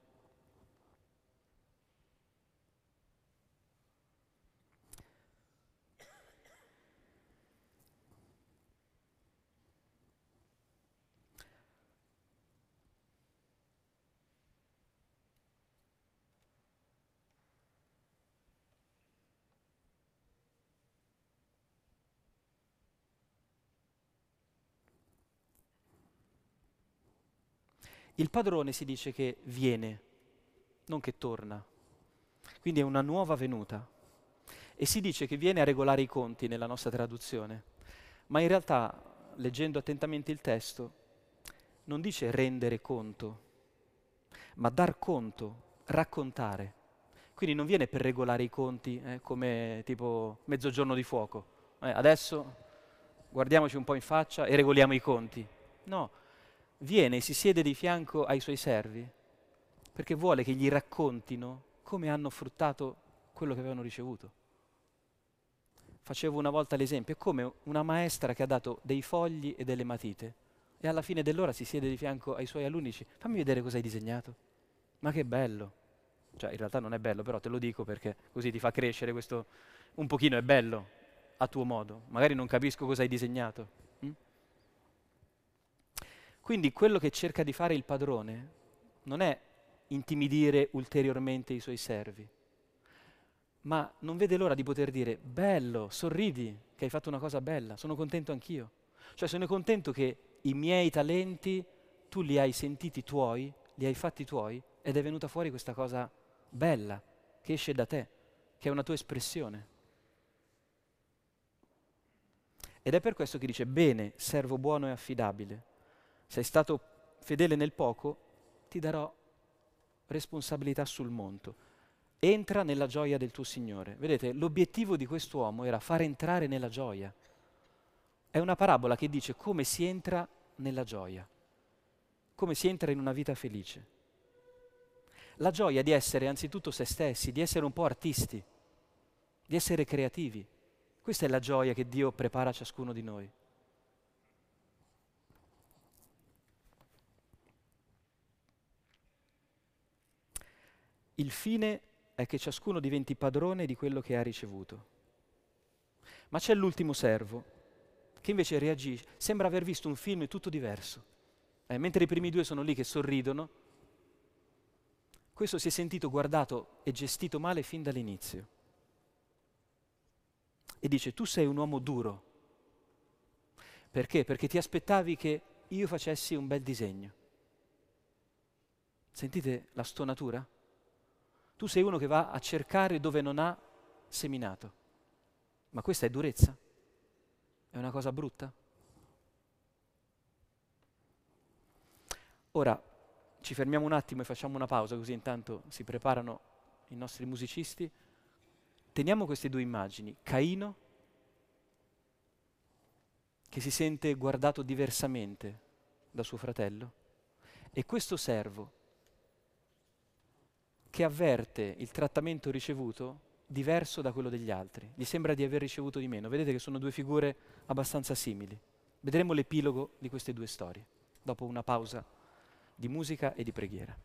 Il padrone si dice che viene, non che torna. Quindi è una nuova venuta. E si dice che viene a regolare i conti nella nostra traduzione. Ma in realtà, leggendo attentamente il testo, non dice rendere conto, ma dar conto, raccontare. Quindi non viene per regolare i conti eh, come tipo mezzogiorno di fuoco. Eh, adesso guardiamoci un po' in faccia e regoliamo i conti. No, viene e si siede di fianco ai suoi servi perché vuole che gli raccontino come hanno fruttato quello che avevano ricevuto. Facevo una volta l'esempio, è come una maestra che ha dato dei fogli e delle matite e alla fine dell'ora si siede di fianco ai suoi alunni e dice fammi vedere cosa hai disegnato. Ma che bello! Cioè in realtà non è bello, però te lo dico perché così ti fa crescere questo... Un pochino è bello, a tuo modo. Magari non capisco cosa hai disegnato. Quindi quello che cerca di fare il padrone non è intimidire ulteriormente i suoi servi, ma non vede l'ora di poter dire, bello, sorridi che hai fatto una cosa bella, sono contento anch'io. Cioè sono contento che i miei talenti tu li hai sentiti tuoi, li hai fatti tuoi ed è venuta fuori questa cosa bella che esce da te, che è una tua espressione. Ed è per questo che dice, bene, servo buono e affidabile, sei stato fedele nel poco, ti darò responsabilità sul monto entra nella gioia del tuo Signore. Vedete, l'obiettivo di quest'uomo era far entrare nella gioia. È una parabola che dice come si entra nella gioia, come si entra in una vita felice. La gioia di essere anzitutto se stessi, di essere un po' artisti, di essere creativi. Questa è la gioia che Dio prepara a ciascuno di noi. Il fine è che ciascuno diventi padrone di quello che ha ricevuto. Ma c'è l'ultimo servo che invece reagisce, sembra aver visto un film tutto diverso. Eh, mentre i primi due sono lì che sorridono, questo si è sentito guardato e gestito male fin dall'inizio. E dice, tu sei un uomo duro. Perché? Perché ti aspettavi che io facessi un bel disegno. Sentite la stonatura? Tu sei uno che va a cercare dove non ha seminato. Ma questa è durezza? È una cosa brutta? Ora ci fermiamo un attimo e facciamo una pausa così intanto si preparano i nostri musicisti. Teniamo queste due immagini. Caino che si sente guardato diversamente da suo fratello e questo servo che avverte il trattamento ricevuto diverso da quello degli altri. Gli sembra di aver ricevuto di meno. Vedete che sono due figure abbastanza simili. Vedremo l'epilogo di queste due storie, dopo una pausa di musica e di preghiera.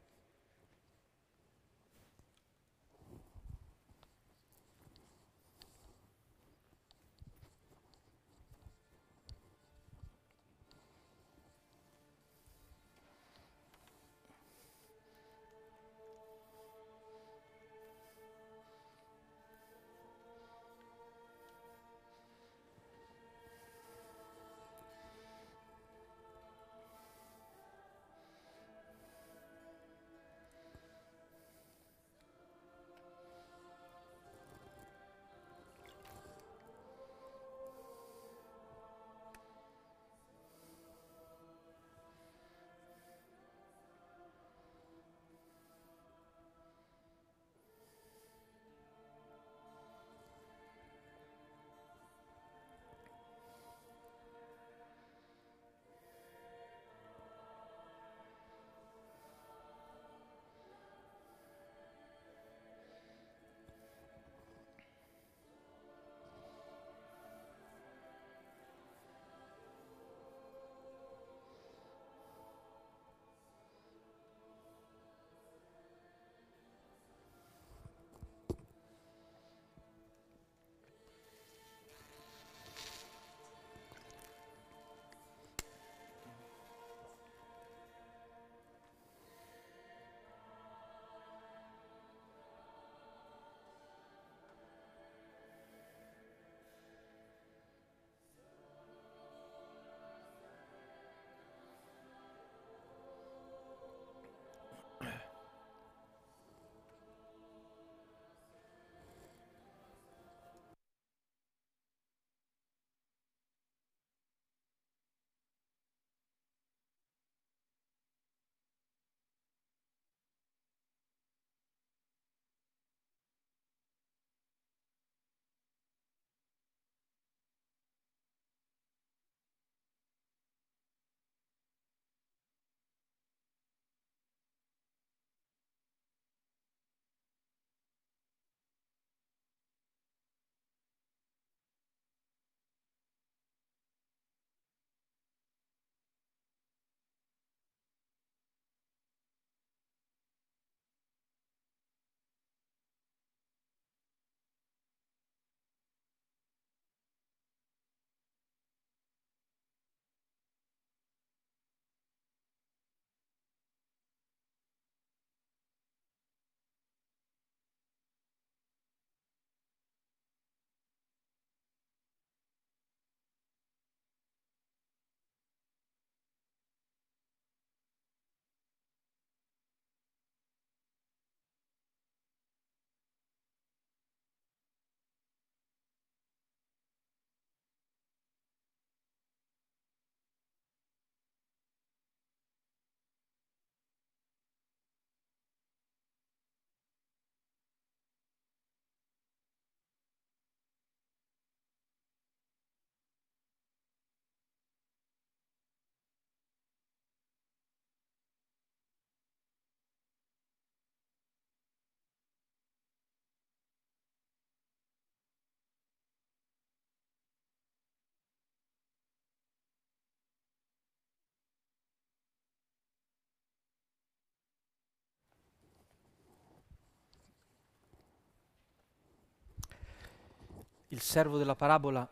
Il servo della parabola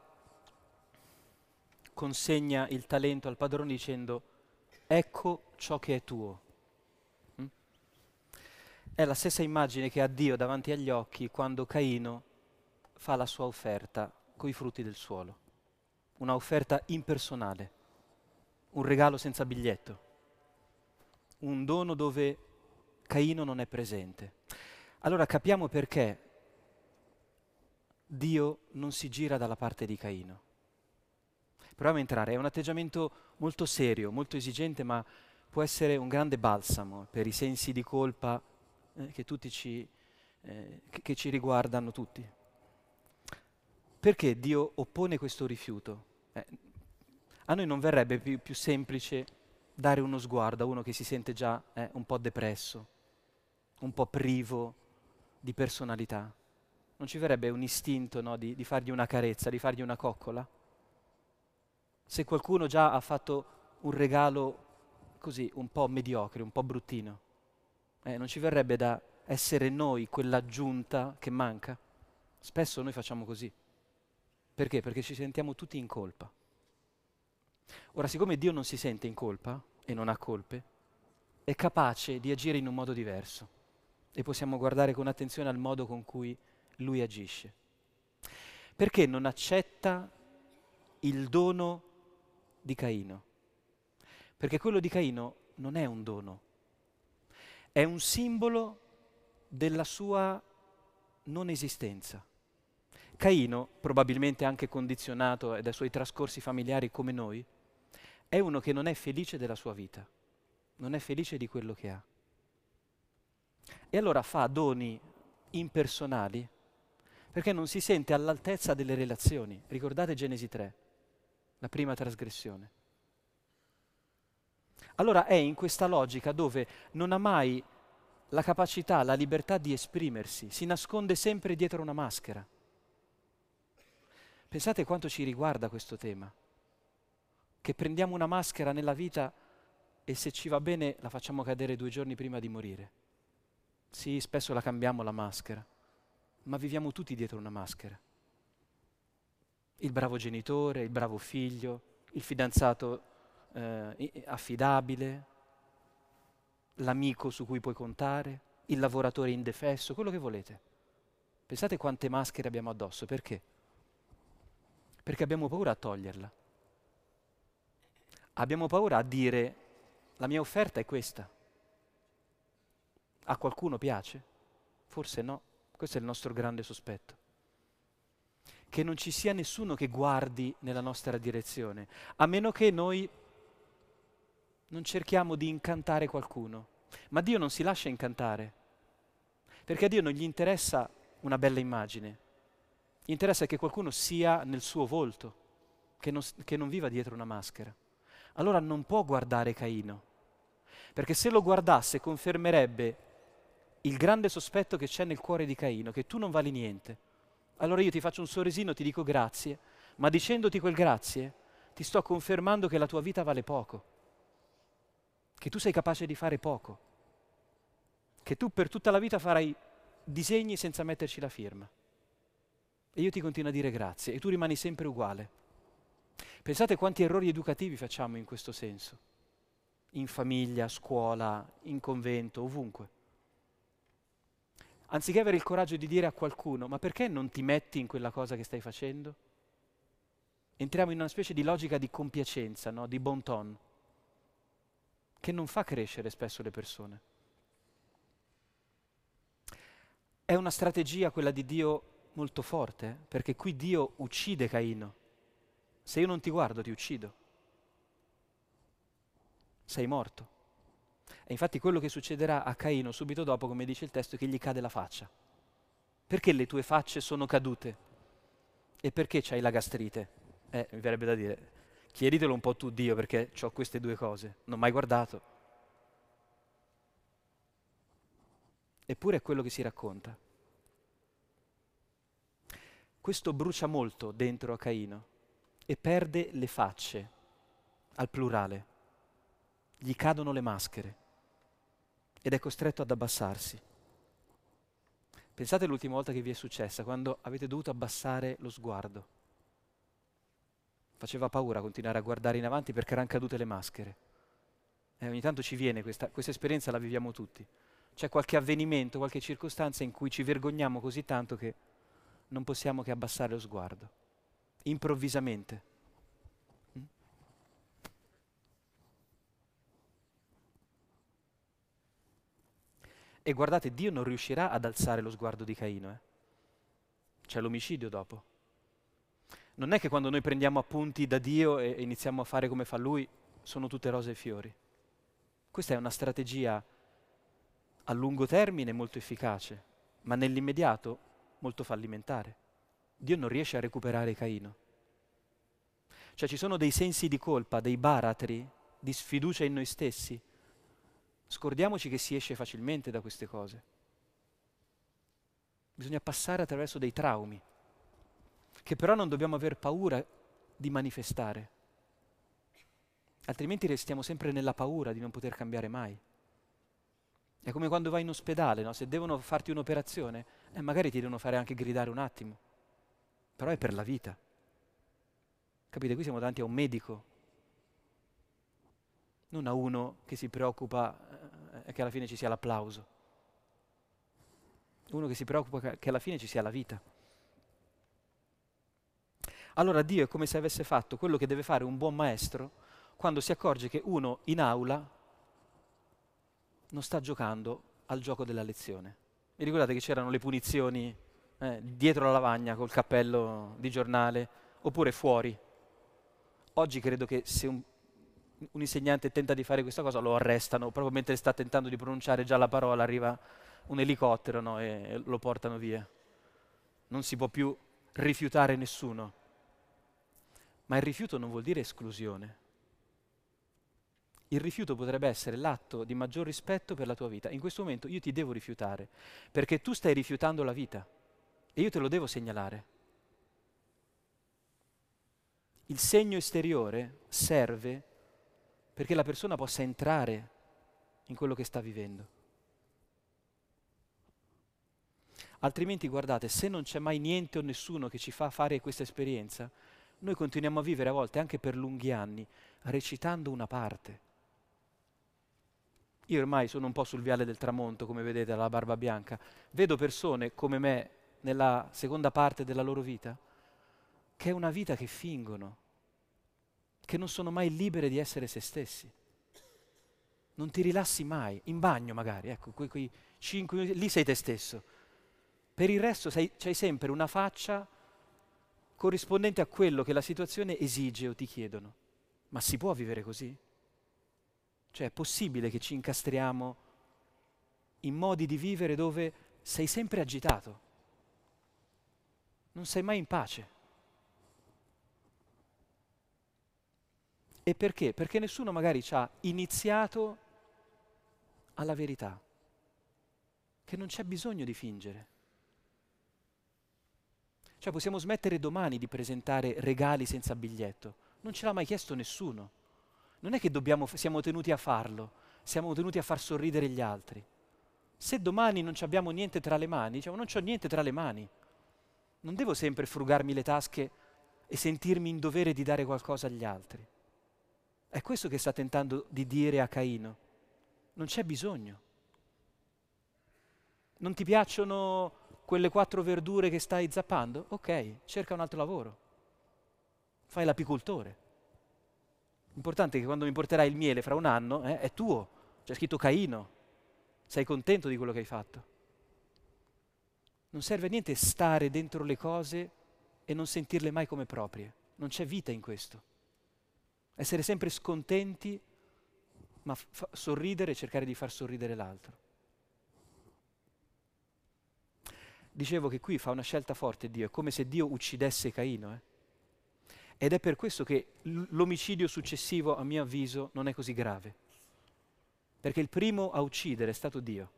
consegna il talento al padrone dicendo ecco ciò che è tuo. Mm? È la stessa immagine che ha Dio davanti agli occhi quando Caino fa la sua offerta con i frutti del suolo, una offerta impersonale, un regalo senza biglietto, un dono dove Caino non è presente. Allora capiamo perché Dio non si gira dalla parte di Caino. Proviamo a entrare, è un atteggiamento molto serio, molto esigente, ma può essere un grande balsamo per i sensi di colpa eh, che, ci, eh, che ci riguardano tutti. Perché Dio oppone questo rifiuto? Eh, a noi non verrebbe più, più, semplice dare uno sguardo a uno che si sente già eh, un po' depresso, un po' privo di personalità non ci verrebbe un istinto no, di, di fargli una carezza, di fargli una coccola? Se qualcuno già ha fatto un regalo così, un po' mediocre, un po' bruttino, eh, non ci verrebbe da essere noi quell'aggiunta che manca? Spesso noi facciamo così. Perché? Perché ci sentiamo tutti in colpa. Ora, siccome Dio non si sente in colpa e non ha colpe, è capace di agire in un modo diverso e possiamo guardare con attenzione al modo con cui lui agisce. Perché non accetta il dono di Caino? Perché quello di Caino non è un dono, è un simbolo della sua non esistenza. Caino, probabilmente anche condizionato dai suoi trascorsi familiari come noi, è uno che non è felice della sua vita, non è felice di quello che ha. E allora fa doni impersonali perché non si sente all'altezza delle relazioni. Ricordate Genesi 3, la prima trasgressione. Allora è in questa logica dove non ha mai la capacità, la libertà di esprimersi, si nasconde sempre dietro una maschera. Pensate quanto ci riguarda questo tema, che prendiamo una maschera nella vita e se ci va bene la facciamo cadere due giorni prima di morire. Sì, spesso la cambiamo la maschera ma viviamo tutti dietro una maschera. Il bravo genitore, il bravo figlio, il fidanzato eh, affidabile, l'amico su cui puoi contare, il lavoratore indefesso, quello che volete. Pensate quante maschere abbiamo addosso, perché? Perché abbiamo paura a toglierla. Abbiamo paura a dire la mia offerta è questa. A qualcuno piace? Forse no. Questo è il nostro grande sospetto. Che non ci sia nessuno che guardi nella nostra direzione, a meno che noi non cerchiamo di incantare qualcuno. Ma Dio non si lascia incantare, perché a Dio non gli interessa una bella immagine, gli interessa che qualcuno sia nel suo volto, che non, che non viva dietro una maschera. Allora non può guardare Caino, perché se lo guardasse confermerebbe il grande sospetto che c'è nel cuore di Caino, che tu non vali niente. Allora io ti faccio un sorrisino, ti dico grazie, ma dicendoti quel grazie ti sto confermando che la tua vita vale poco, che tu sei capace di fare poco, che tu per tutta la vita farai disegni senza metterci la firma. E io ti continuo a dire grazie e tu rimani sempre uguale. Pensate quanti errori educativi facciamo in questo senso, in famiglia, a scuola, in convento, ovunque anziché avere il coraggio di dire a qualcuno, ma perché non ti metti in quella cosa che stai facendo? Entriamo in una specie di logica di compiacenza, no? di bon ton, che non fa crescere spesso le persone. È una strategia quella di Dio molto forte, eh? perché qui Dio uccide Caino. Se io non ti guardo ti uccido. Sei morto. E infatti quello che succederà a Caino subito dopo, come dice il testo, è che gli cade la faccia. Perché le tue facce sono cadute? E perché c'hai la gastrite? Eh, mi verrebbe da dire, chieditelo un po' tu Dio perché ho queste due cose, non ho mai guardato. Eppure è quello che si racconta. Questo brucia molto dentro a Caino e perde le facce, al plurale. Gli cadono le maschere ed è costretto ad abbassarsi. Pensate all'ultima volta che vi è successa, quando avete dovuto abbassare lo sguardo. Faceva paura continuare a guardare in avanti perché erano cadute le maschere. E ogni tanto ci viene questa, questa esperienza, la viviamo tutti. C'è qualche avvenimento, qualche circostanza in cui ci vergogniamo così tanto che non possiamo che abbassare lo sguardo. Improvvisamente. E guardate, Dio non riuscirà ad alzare lo sguardo di Caino. Eh? C'è l'omicidio dopo. Non è che quando noi prendiamo appunti da Dio e, iniziamo a fare come fa Lui, sono tutte rose e fiori. Questa è una strategia a lungo termine molto efficace, ma nell'immediato molto fallimentare. Dio non riesce a recuperare Caino. Cioè ci sono dei sensi di colpa, dei baratri, di sfiducia in noi stessi. Scordiamoci che si esce facilmente da queste cose. Bisogna passare attraverso dei traumi, che però non dobbiamo aver paura di manifestare altrimenti restiamo sempre nella paura di non poter cambiare mai. È come quando vai in ospedale, no? se devono farti un'operazione, eh, magari ti devono fare anche gridare un attimo, però è per la vita. Capite? Qui siamo davanti a un medico, non a uno che si preoccupa eh, che alla fine ci sia l'applauso, uno che si preoccupa che alla fine ci sia la vita. Allora Dio è come se avesse fatto quello che deve fare un buon maestro quando si accorge che uno in aula non sta giocando al gioco della lezione. Vi ricordate che c'erano le punizioni eh, dietro la lavagna col cappello di giornale oppure fuori? Oggi credo che se un, un insegnante tenta di fare questa cosa lo arrestano, proprio mentre sta tentando di pronunciare già la parola arriva un elicottero no, e, lo portano via. Non si può più rifiutare nessuno. Ma il rifiuto non vuol dire esclusione il rifiuto potrebbe essere l'atto di maggior rispetto per la tua vita. In questo momento io ti devo rifiutare, perché tu stai rifiutando la vita e io te lo devo segnalare. Il segno esteriore serve perché la persona possa entrare in quello che sta vivendo. Altrimenti, guardate, se non c'è mai niente o nessuno che ci fa fare questa esperienza, noi continuiamo a vivere a volte anche per lunghi anni recitando una parte. Io ormai sono un po' sul viale del tramonto, come vedete, alla barba bianca. Vedo persone come me nella seconda parte della loro vita, che è una vita che fingono, che non sono mai libere di essere se stessi. Non ti rilassi mai, in bagno magari, ecco, quei, quei cinque minuti, lì sei te stesso. Per il resto sei, c'hai sempre una faccia corrispondente a quello che la situazione esige o ti chiedono. Ma si può vivere così? Cioè è possibile che ci incastriamo in modi di vivere dove sei sempre agitato, non sei mai in pace. E perché? Perché nessuno magari ci ha iniziato alla verità, che non c'è bisogno di fingere. Cioè possiamo smettere domani di presentare regali senza biglietto, non ce l'ha mai chiesto nessuno non è che dobbiamo, siamo tenuti a farlo, siamo tenuti a far sorridere gli altri. Se domani non abbiamo niente tra le mani, diciamo non ho niente tra le mani, non devo sempre frugarmi le tasche e sentirmi in dovere di dare qualcosa agli altri. È questo che sta tentando di dire a Caino. Non c'è bisogno. Non ti piacciono quelle quattro verdure che stai zappando? Ok, cerca un altro lavoro. Fai l'apicoltore. L'importante è che quando mi porterai il miele fra un anno eh, è tuo, c'è scritto Caino, sei contento di quello che hai fatto. Non serve a niente stare dentro le cose e non sentirle mai come proprie, non c'è vita in questo. Essere sempre scontenti, ma f- sorridere e cercare di far sorridere l'altro. Dicevo che qui fa una scelta forte Dio, è come se Dio uccidesse Caino. Eh? Ed è per questo che l'omicidio successivo, a mio avviso, non è così grave. Perché il primo a uccidere è stato Dio.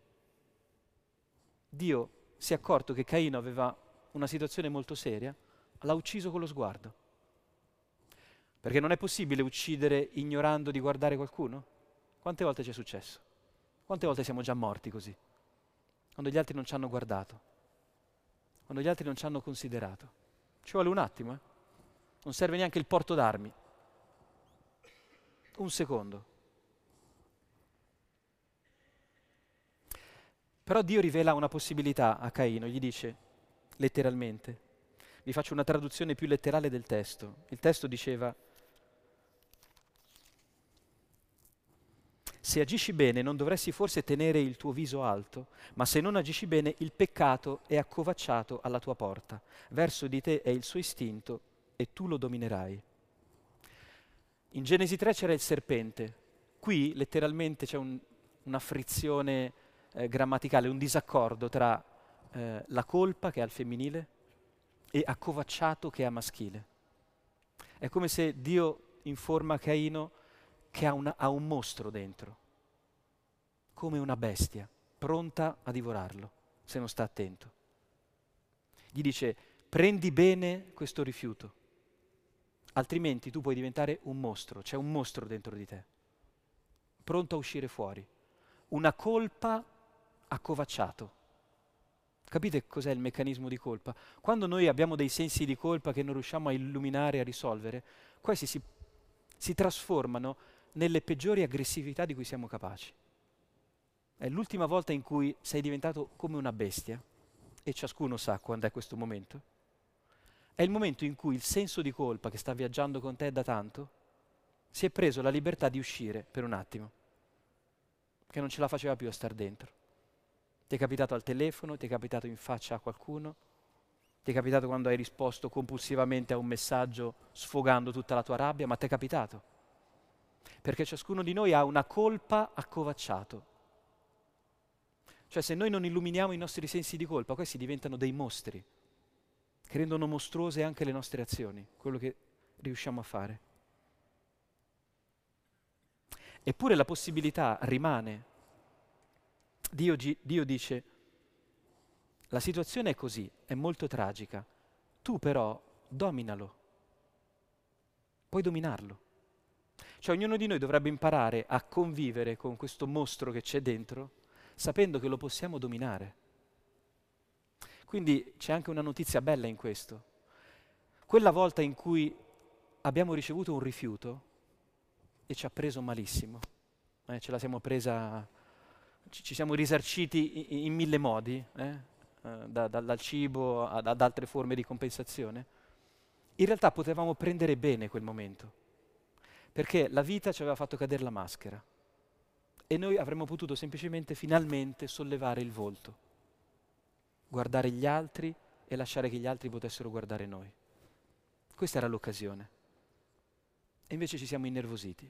Dio si è accorto che Caino aveva una situazione molto seria, l'ha ucciso con lo sguardo. Perché non è possibile uccidere ignorando di guardare qualcuno? Quante volte ci è successo? Quante volte siamo già morti così? Quando gli altri non ci hanno guardato. quando gli altri non ci hanno considerato. Ci vuole un attimo, eh? non serve neanche il porto d'armi. Un secondo. Però Dio rivela una possibilità a Caino, gli dice letteralmente, vi faccio una traduzione più letterale del testo. Il testo diceva, se agisci bene non dovresti forse tenere il tuo viso alto, ma se non agisci bene il peccato è accovacciato alla tua porta, verso di te è il suo istinto e tu lo dominerai. In Genesi 3 c'era il serpente, qui letteralmente c'è un, una frizione eh, grammaticale, un disaccordo tra eh, la colpa che è al femminile e accovacciato che è a maschile. È come se Dio informa Caino che ha, una, ha un mostro dentro, come una bestia, pronta a divorarlo, se non sta attento. Gli dice, prendi bene questo rifiuto, altrimenti tu puoi diventare un mostro, c'è un mostro dentro di te, pronto a uscire fuori. Una colpa accovacciato. Capite cos'è il meccanismo di colpa? Quando noi abbiamo dei sensi di colpa che non riusciamo a illuminare, a risolvere, questi si, si trasformano nelle peggiori aggressività di cui siamo capaci. È l'ultima volta in cui sei diventato come una bestia, e ciascuno sa quando è questo momento. È il momento in cui il senso di colpa che sta viaggiando con te da tanto si è preso la libertà di uscire per un attimo, che non ce la faceva più a star dentro. Ti è capitato al telefono, ti è capitato in faccia a qualcuno, ti è capitato quando hai risposto compulsivamente a un messaggio sfogando tutta la tua rabbia, ma ti è capitato. Perché ciascuno di noi ha una colpa accovacciato. Cioè se noi non illuminiamo i nostri sensi di colpa, questi diventano dei mostri, che rendono mostruose anche le nostre azioni, quello che riusciamo a fare. Eppure la possibilità rimane Dio, Dio dice, la situazione è così, è molto tragica, tu però dominalo, puoi dominarlo. Cioè ognuno di noi dovrebbe imparare a convivere con questo mostro che c'è dentro, sapendo che lo possiamo dominare. Quindi c'è anche una notizia bella in questo. Quella volta in cui abbiamo ricevuto un rifiuto e ci ha preso malissimo, eh, ce la siamo presa ci, siamo risarciti in, in mille modi, eh? eh, da, da, dal cibo ad, ad altre forme di compensazione. In realtà potevamo prendere bene quel momento, perché la vita ci aveva fatto cadere la maschera e noi avremmo potuto semplicemente, finalmente, sollevare il volto, guardare gli altri e lasciare che gli altri potessero guardare noi. Questa era l'occasione. E invece ci siamo innervositi,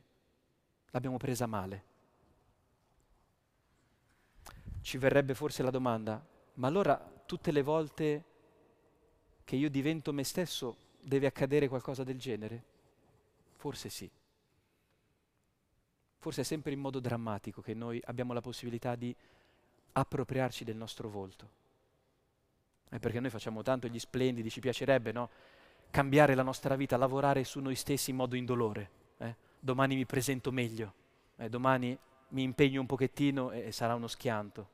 l'abbiamo presa male ci verrebbe forse la domanda, ma allora tutte le volte che io divento me stesso deve accadere qualcosa del genere? Forse sì. Forse è sempre in modo drammatico che noi abbiamo la possibilità di appropriarci del nostro volto. È perché noi facciamo tanto gli splendidi, ci piacerebbe, no? Cambiare la nostra vita, lavorare su noi stessi in modo indolore. Eh? Domani mi presento meglio, eh? domani mi impegno un pochettino e, e sarà uno schianto.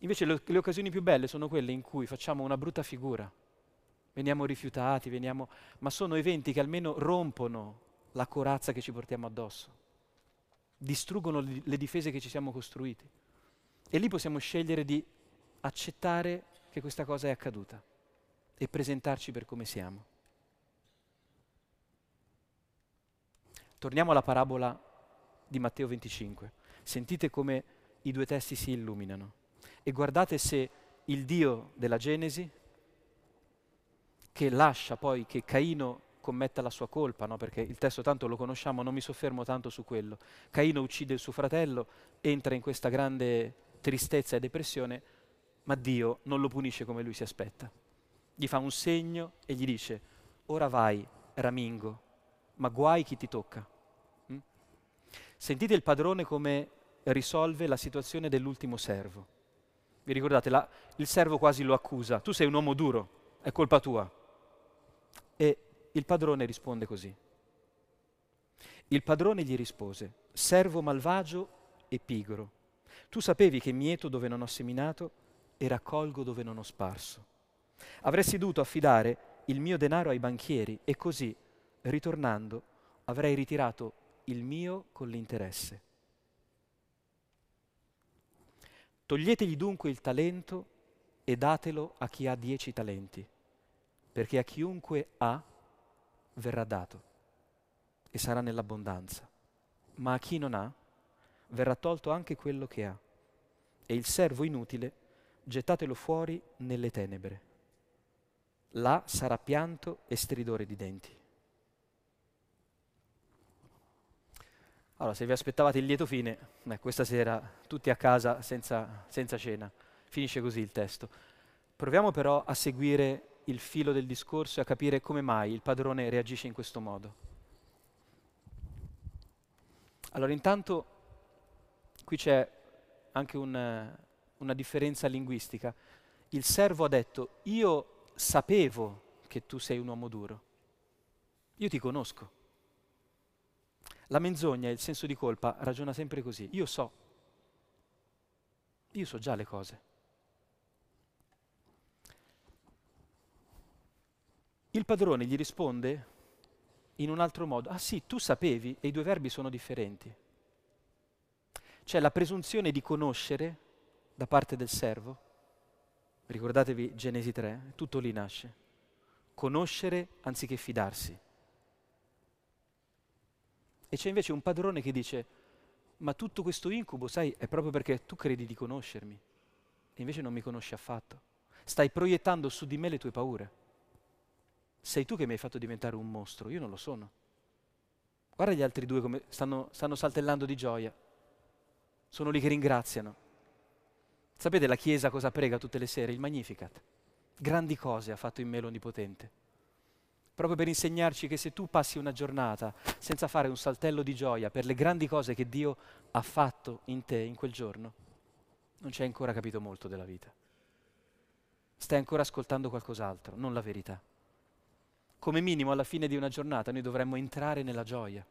Invece le, le, occasioni più belle sono quelle in cui facciamo una brutta figura, veniamo rifiutati, veniamo... ma sono eventi che almeno rompono la corazza che ci portiamo addosso, distruggono le, difese che ci siamo costruiti. E lì possiamo scegliere di accettare che questa cosa è accaduta e presentarci per come siamo. Torniamo alla parabola di Matteo 25. Sentite come i due testi si illuminano e guardate se il Dio della Genesi, che lascia poi che Caino commetta la sua colpa, no? perché il testo tanto lo conosciamo, non mi soffermo tanto su quello. Caino uccide il suo fratello, entra in questa grande tristezza e depressione, ma Dio non lo punisce come lui si aspetta. Gli fa un segno e gli dice, ora vai, ramingo, ma guai chi ti tocca. Mm? Sentite il padrone come risolve la situazione dell'ultimo servo. Vi ricordate, la, il servo quasi lo accusa, tu sei un uomo duro, è colpa tua. E il padrone risponde così. Il padrone gli rispose, servo malvagio e pigro, tu sapevi che mieto dove non ho seminato e raccolgo dove non ho sparso. Avresti dovuto affidare il mio denaro ai banchieri e così, ritornando, avrei ritirato il mio con l'interesse. Toglietegli dunque il talento e datelo a chi ha dieci talenti, perché a chiunque ha verrà dato e sarà nell'abbondanza, ma a chi non ha verrà tolto anche quello che ha. E il servo inutile gettatelo fuori nelle tenebre. Là sarà pianto e stridore di denti. Allora, se vi aspettavate il lieto fine, beh, questa sera tutti a casa senza, senza cena. Finisce così il testo. Proviamo però a seguire il filo del discorso e a capire come mai il padrone reagisce in questo modo. Allora, intanto qui c'è anche un, una differenza linguistica. Il servo ha detto, io sapevo che tu sei un uomo duro, io ti conosco. La menzogna e il senso di colpa ragiona sempre così. Io so. Io so già le cose. Il padrone gli risponde in un altro modo. Ah sì, tu sapevi e i due verbi sono differenti. C'è la presunzione di conoscere da parte del servo. Ricordatevi Genesi 3, tutto lì nasce. Conoscere anziché fidarsi. E c'è invece un padrone che dice, ma tutto questo incubo, sai, è proprio perché tu credi di conoscermi e invece non mi conosci affatto. Stai proiettando su di me le tue paure. Sei tu che mi hai fatto diventare un mostro, io non lo sono. Guarda gli altri due come stanno, stanno saltellando di gioia. Sono lì che ringraziano. Sapete la Chiesa cosa prega tutte le sere? Il Magnificat. Grandi cose ha fatto in me l'Onnipotente proprio per insegnarci che se tu passi una giornata senza fare un saltello di gioia per le grandi cose che Dio ha fatto in te in quel giorno, non ci hai ancora capito molto della vita. Stai ancora ascoltando qualcos'altro, non la verità. Come minimo alla fine di una giornata noi dovremmo entrare nella gioia,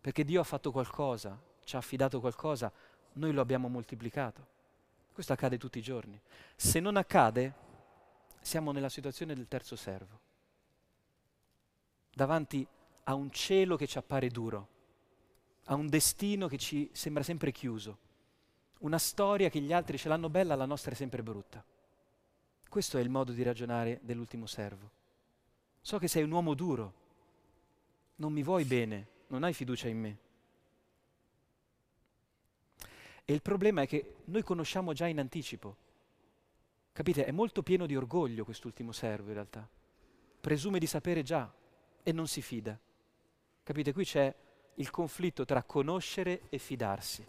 perché Dio ha fatto qualcosa, ci ha affidato qualcosa, noi lo abbiamo moltiplicato. Questo accade tutti i giorni. Se non accade, siamo nella situazione del terzo servo davanti a un cielo che ci appare duro, a un destino che ci sembra sempre chiuso, una storia che gli altri ce l'hanno bella, la nostra è sempre brutta. Questo è il modo di ragionare dell'ultimo servo. So che sei un uomo duro, non mi vuoi bene, non hai fiducia in me. E il problema è che noi conosciamo già in anticipo. Capite? È molto pieno di orgoglio quest'ultimo servo in realtà. Presume di sapere già e non si fida. Capite? Qui c'è il conflitto tra conoscere e fidarsi.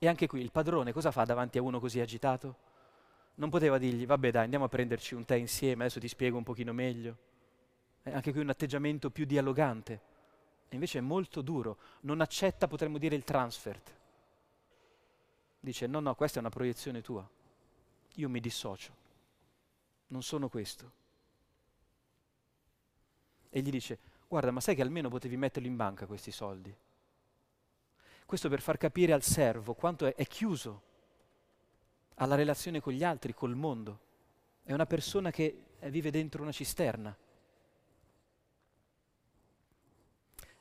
E anche qui il padrone cosa fa davanti a uno così agitato? Non poteva dirgli, vabbè dai, andiamo a prenderci un tè insieme, adesso ti spiego un pochino meglio. È anche qui un atteggiamento più dialogante. E invece è molto duro, non accetta, potremmo dire, il transfert. Dice, no, no, questa è una proiezione tua io mi dissocio, non sono questo. E gli dice, guarda, ma sai che almeno potevi metterli in banca questi soldi? Questo per far capire al servo quanto è, è chiuso alla relazione con gli altri, col mondo. È una persona che vive dentro una cisterna.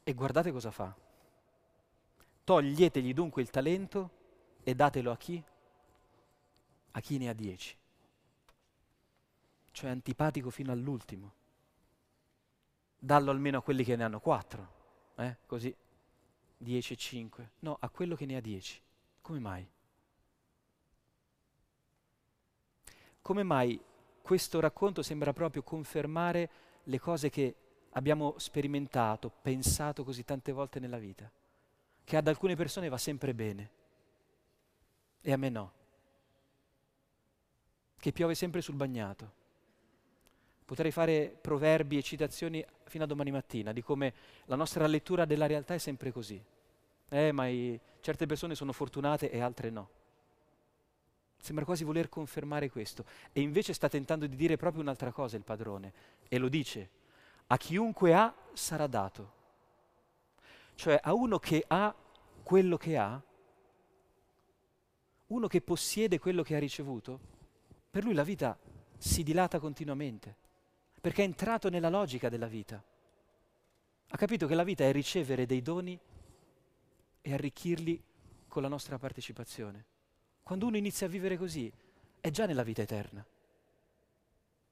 E guardate cosa fa. Toglietegli dunque il talento e datelo a chi? a chi ne ha dieci. Cioè antipatico fino all'ultimo. Dallo almeno a quelli che ne hanno quattro, eh? così, dieci e cinque. No, a quello che ne ha dieci. Come mai? Come mai questo racconto sembra proprio confermare le cose che abbiamo sperimentato, pensato così tante volte nella vita? Che ad alcune persone va sempre bene e a me no che piove sempre sul bagnato. Potrei fare proverbi e citazioni fino a domani mattina di come la nostra lettura della realtà è sempre così. Eh, ma i, certe persone sono fortunate e altre no. Sembra quasi voler confermare questo. E invece sta tentando di dire proprio un'altra cosa il padrone. E lo dice. A chiunque ha sarà dato. Cioè a uno che ha quello che ha, uno che possiede quello che ha ricevuto, per lui la vita si dilata continuamente, perché è entrato nella logica della vita. Ha capito che la vita è ricevere dei doni e arricchirli con la nostra partecipazione. Quando uno inizia a vivere così, è già nella vita eterna,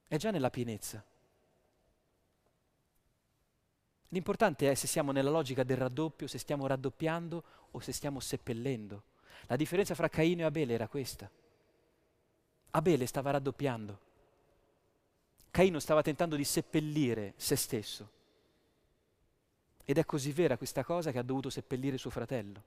è già nella pienezza. L'importante è se siamo nella logica del raddoppio, se stiamo raddoppiando o se stiamo seppellendo. La differenza fra Caino e Abele era questa. Abele stava raddoppiando. Caino stava tentando di seppellire se stesso. Ed è così vera questa cosa che ha dovuto seppellire suo fratello.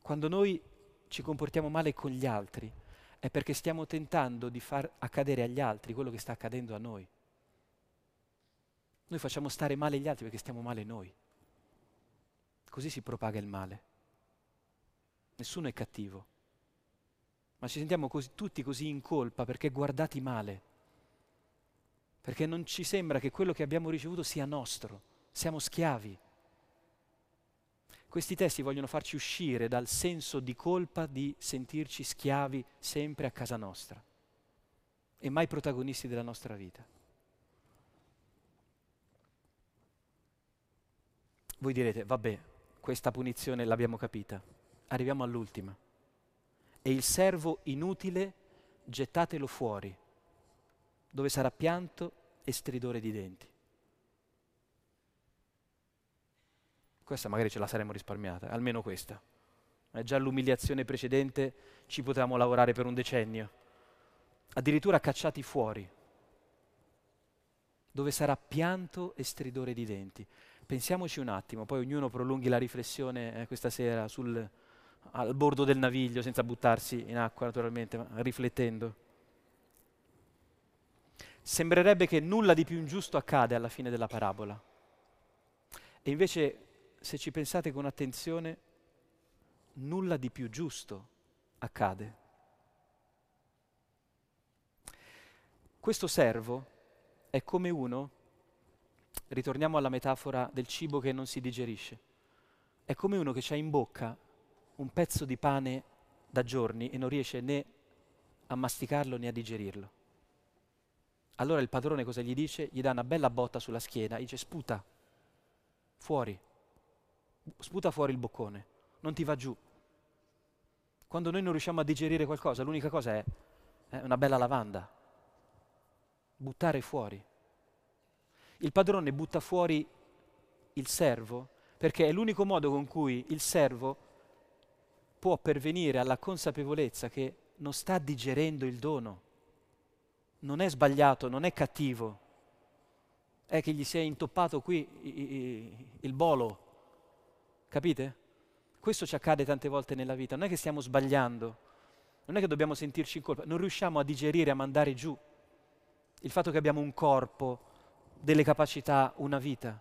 Quando noi ci comportiamo male con gli altri è perché stiamo tentando di far accadere agli altri quello che sta accadendo a noi. Noi facciamo stare male gli altri perché stiamo male noi. Così si propaga il male. Nessuno è cattivo, ma ci sentiamo così, tutti così in colpa perché guardati male, perché non ci sembra che quello che abbiamo ricevuto sia nostro, siamo schiavi. Questi testi vogliono farci uscire dal senso di colpa di sentirci schiavi sempre a casa nostra e mai protagonisti della nostra vita. Voi direte, vabbè, questa punizione l'abbiamo capita, arriviamo all'ultima. E il servo inutile gettatelo fuori, dove sarà pianto e stridore di denti. Questa magari ce la saremmo risparmiata, almeno questa. Eh, già l'umiliazione precedente ci potevamo lavorare per un decennio. Addirittura cacciati fuori, dove sarà pianto e stridore di denti. Pensiamoci un attimo, poi ognuno prolunghi la riflessione eh, questa sera sul, al bordo del naviglio, senza buttarsi in acqua naturalmente, ma riflettendo. Sembrerebbe che nulla di più ingiusto accade alla fine della parabola. E invece se ci pensate con attenzione, nulla di più giusto accade. Questo servo è come uno, ritorniamo alla metafora del cibo che non si digerisce, è come uno che ha in bocca un pezzo di pane da giorni e non riesce né a masticarlo né a digerirlo. Allora il padrone cosa gli dice? Gli dà una bella botta sulla schiena, dice sputa, fuori sputa fuori il boccone, non ti va giù. Quando noi non riusciamo a digerire qualcosa, l'unica cosa è, è una bella lavanda, buttare fuori. Il padrone butta fuori il servo perché è l'unico modo con cui il servo può pervenire alla consapevolezza che non sta digerendo il dono. Non è sbagliato, non è cattivo, è che gli si è intoppato qui il bolo Capite? Questo ci accade tante volte nella vita, non è che stiamo sbagliando, non è che dobbiamo sentirci in colpa, non riusciamo a digerire, a mandare giù il fatto che abbiamo un corpo, delle capacità, una vita.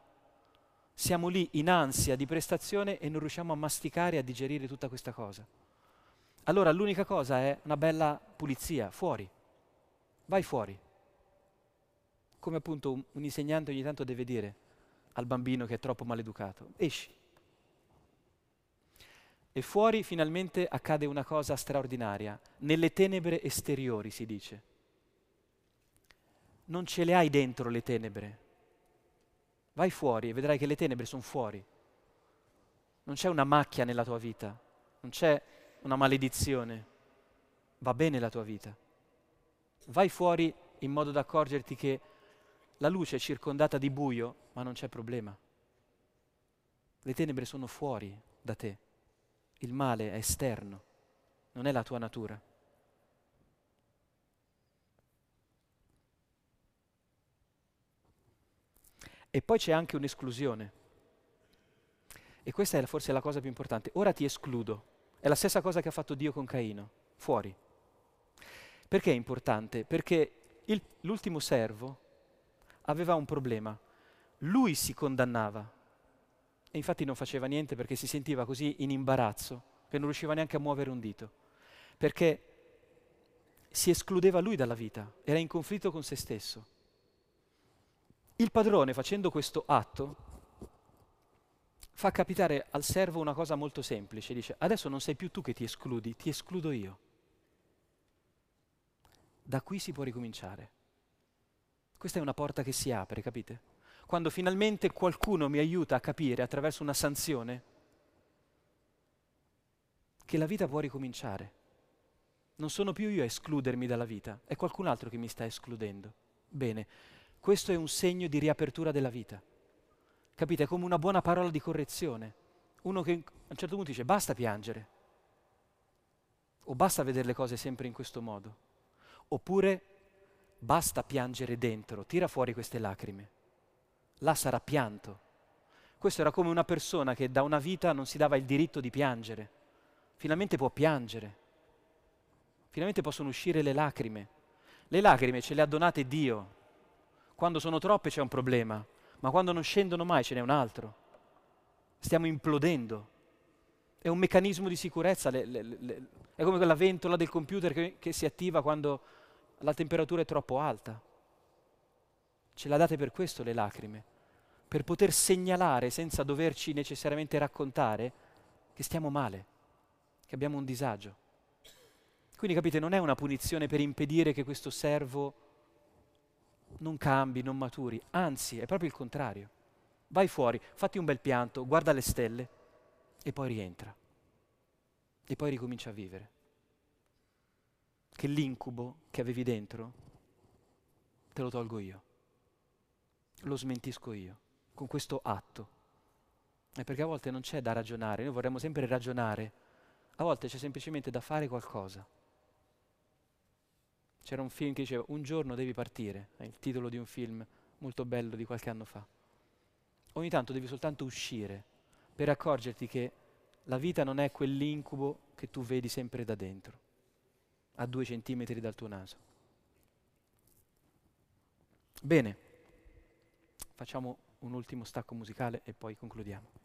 Siamo lì in ansia di prestazione e non riusciamo a masticare e a digerire tutta questa cosa. Allora l'unica cosa è una bella pulizia, fuori. Vai fuori. Come appunto un, un insegnante ogni tanto deve dire al bambino che è troppo maleducato. Esci. E fuori finalmente accade una cosa straordinaria, nelle tenebre esteriori si dice. Non ce le hai dentro le tenebre. Vai fuori e vedrai che le tenebre sono fuori. Non c'è una macchia nella tua vita, non c'è una maledizione. Va bene la tua vita. Vai fuori in modo da accorgerti che la luce è circondata di buio, ma non c'è problema. Le tenebre sono fuori da te. Il male è esterno, non è la tua natura. E poi c'è anche un'esclusione. E questa è forse la cosa più importante. Ora ti escludo. È la stessa cosa che ha fatto Dio con Caino, fuori. Perché è importante? Perché il, l'ultimo servo aveva un problema. Lui si condannava e infatti non faceva niente perché si sentiva così in imbarazzo che non riusciva neanche a muovere un dito, perché si escludeva lui dalla vita, era in conflitto con se stesso. Il padrone facendo questo atto fa capitare al servo una cosa molto semplice, dice adesso non sei più tu che ti escludi, ti escludo io. Da qui si può ricominciare. Questa è una porta che si apre, capite? Quando finalmente qualcuno mi aiuta a capire attraverso una sanzione che la vita può ricominciare. Non sono più io a escludermi dalla vita, è qualcun altro che mi sta escludendo. Bene, questo è un segno di riapertura della vita. Capite? È come una buona parola di correzione. Uno che a un certo punto dice basta piangere, o basta vedere le cose sempre in questo modo, oppure basta piangere dentro, tira fuori queste lacrime. Là sarà pianto. Questo era come una persona che da una vita non si dava il diritto di piangere. Finalmente può piangere. Finalmente possono uscire le lacrime. Le lacrime ce le ha donate Dio. Quando sono troppe c'è un problema, ma quando non scendono mai ce n'è un altro. Stiamo implodendo. È un meccanismo di sicurezza, le, le, le, è come quella ventola del computer che, che si attiva quando la temperatura è troppo alta. Ce l'ha date per questo le lacrime, per poter segnalare senza doverci necessariamente raccontare che stiamo male, che abbiamo un disagio. Quindi capite, non è una punizione per impedire che questo servo non cambi, non maturi, anzi è proprio il contrario. Vai fuori, fatti un bel pianto, guarda le stelle e poi rientra. E poi ricomincia a vivere. Che l'incubo che avevi dentro te lo tolgo io. Lo smentisco io con questo atto. È perché a volte non c'è da ragionare, noi vorremmo sempre ragionare, a volte c'è semplicemente da fare qualcosa. C'era un film che diceva Un giorno devi partire, è il titolo di un film molto bello di qualche anno fa. Ogni tanto devi soltanto uscire per accorgerti che la vita non è quell'incubo che tu vedi sempre da dentro, a due centimetri dal tuo naso. Bene, facciamo un ultimo stacco musicale e poi concludiamo.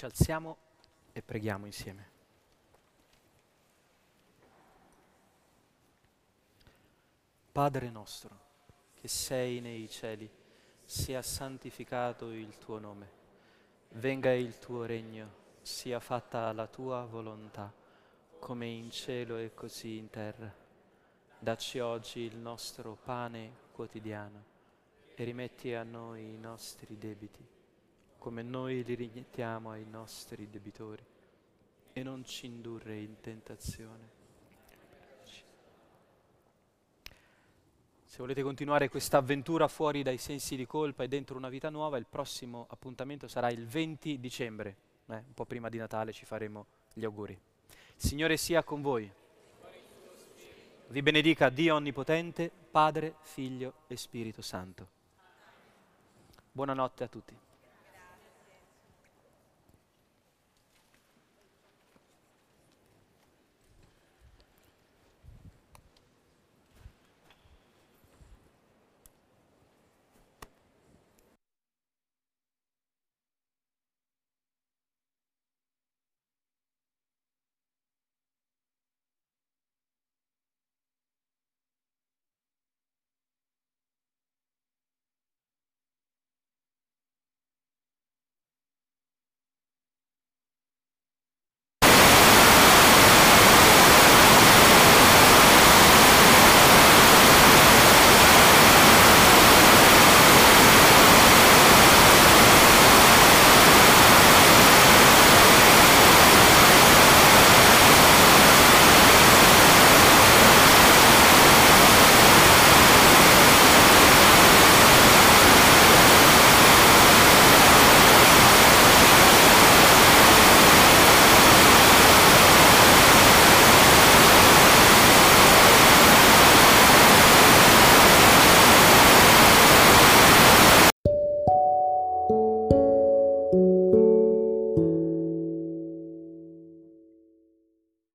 Ci alziamo e preghiamo insieme. Padre nostro, che sei nei cieli, sia santificato il tuo nome, venga il tuo regno, sia fatta la tua volontà, come in cielo e così in terra. Dacci oggi il nostro pane quotidiano e rimetti a noi i nostri debiti, come noi li rimettiamo ai nostri debitori, e non ci indurre in tentazione. Se volete continuare questa avventura fuori dai sensi di colpa e dentro una vita nuova, il prossimo appuntamento sarà il 20 dicembre, eh, un po' prima di Natale ci faremo gli auguri. Il Signore sia con voi. Vi benedica Dio Onnipotente, Padre, Figlio e Spirito Santo. Buonanotte a tutti.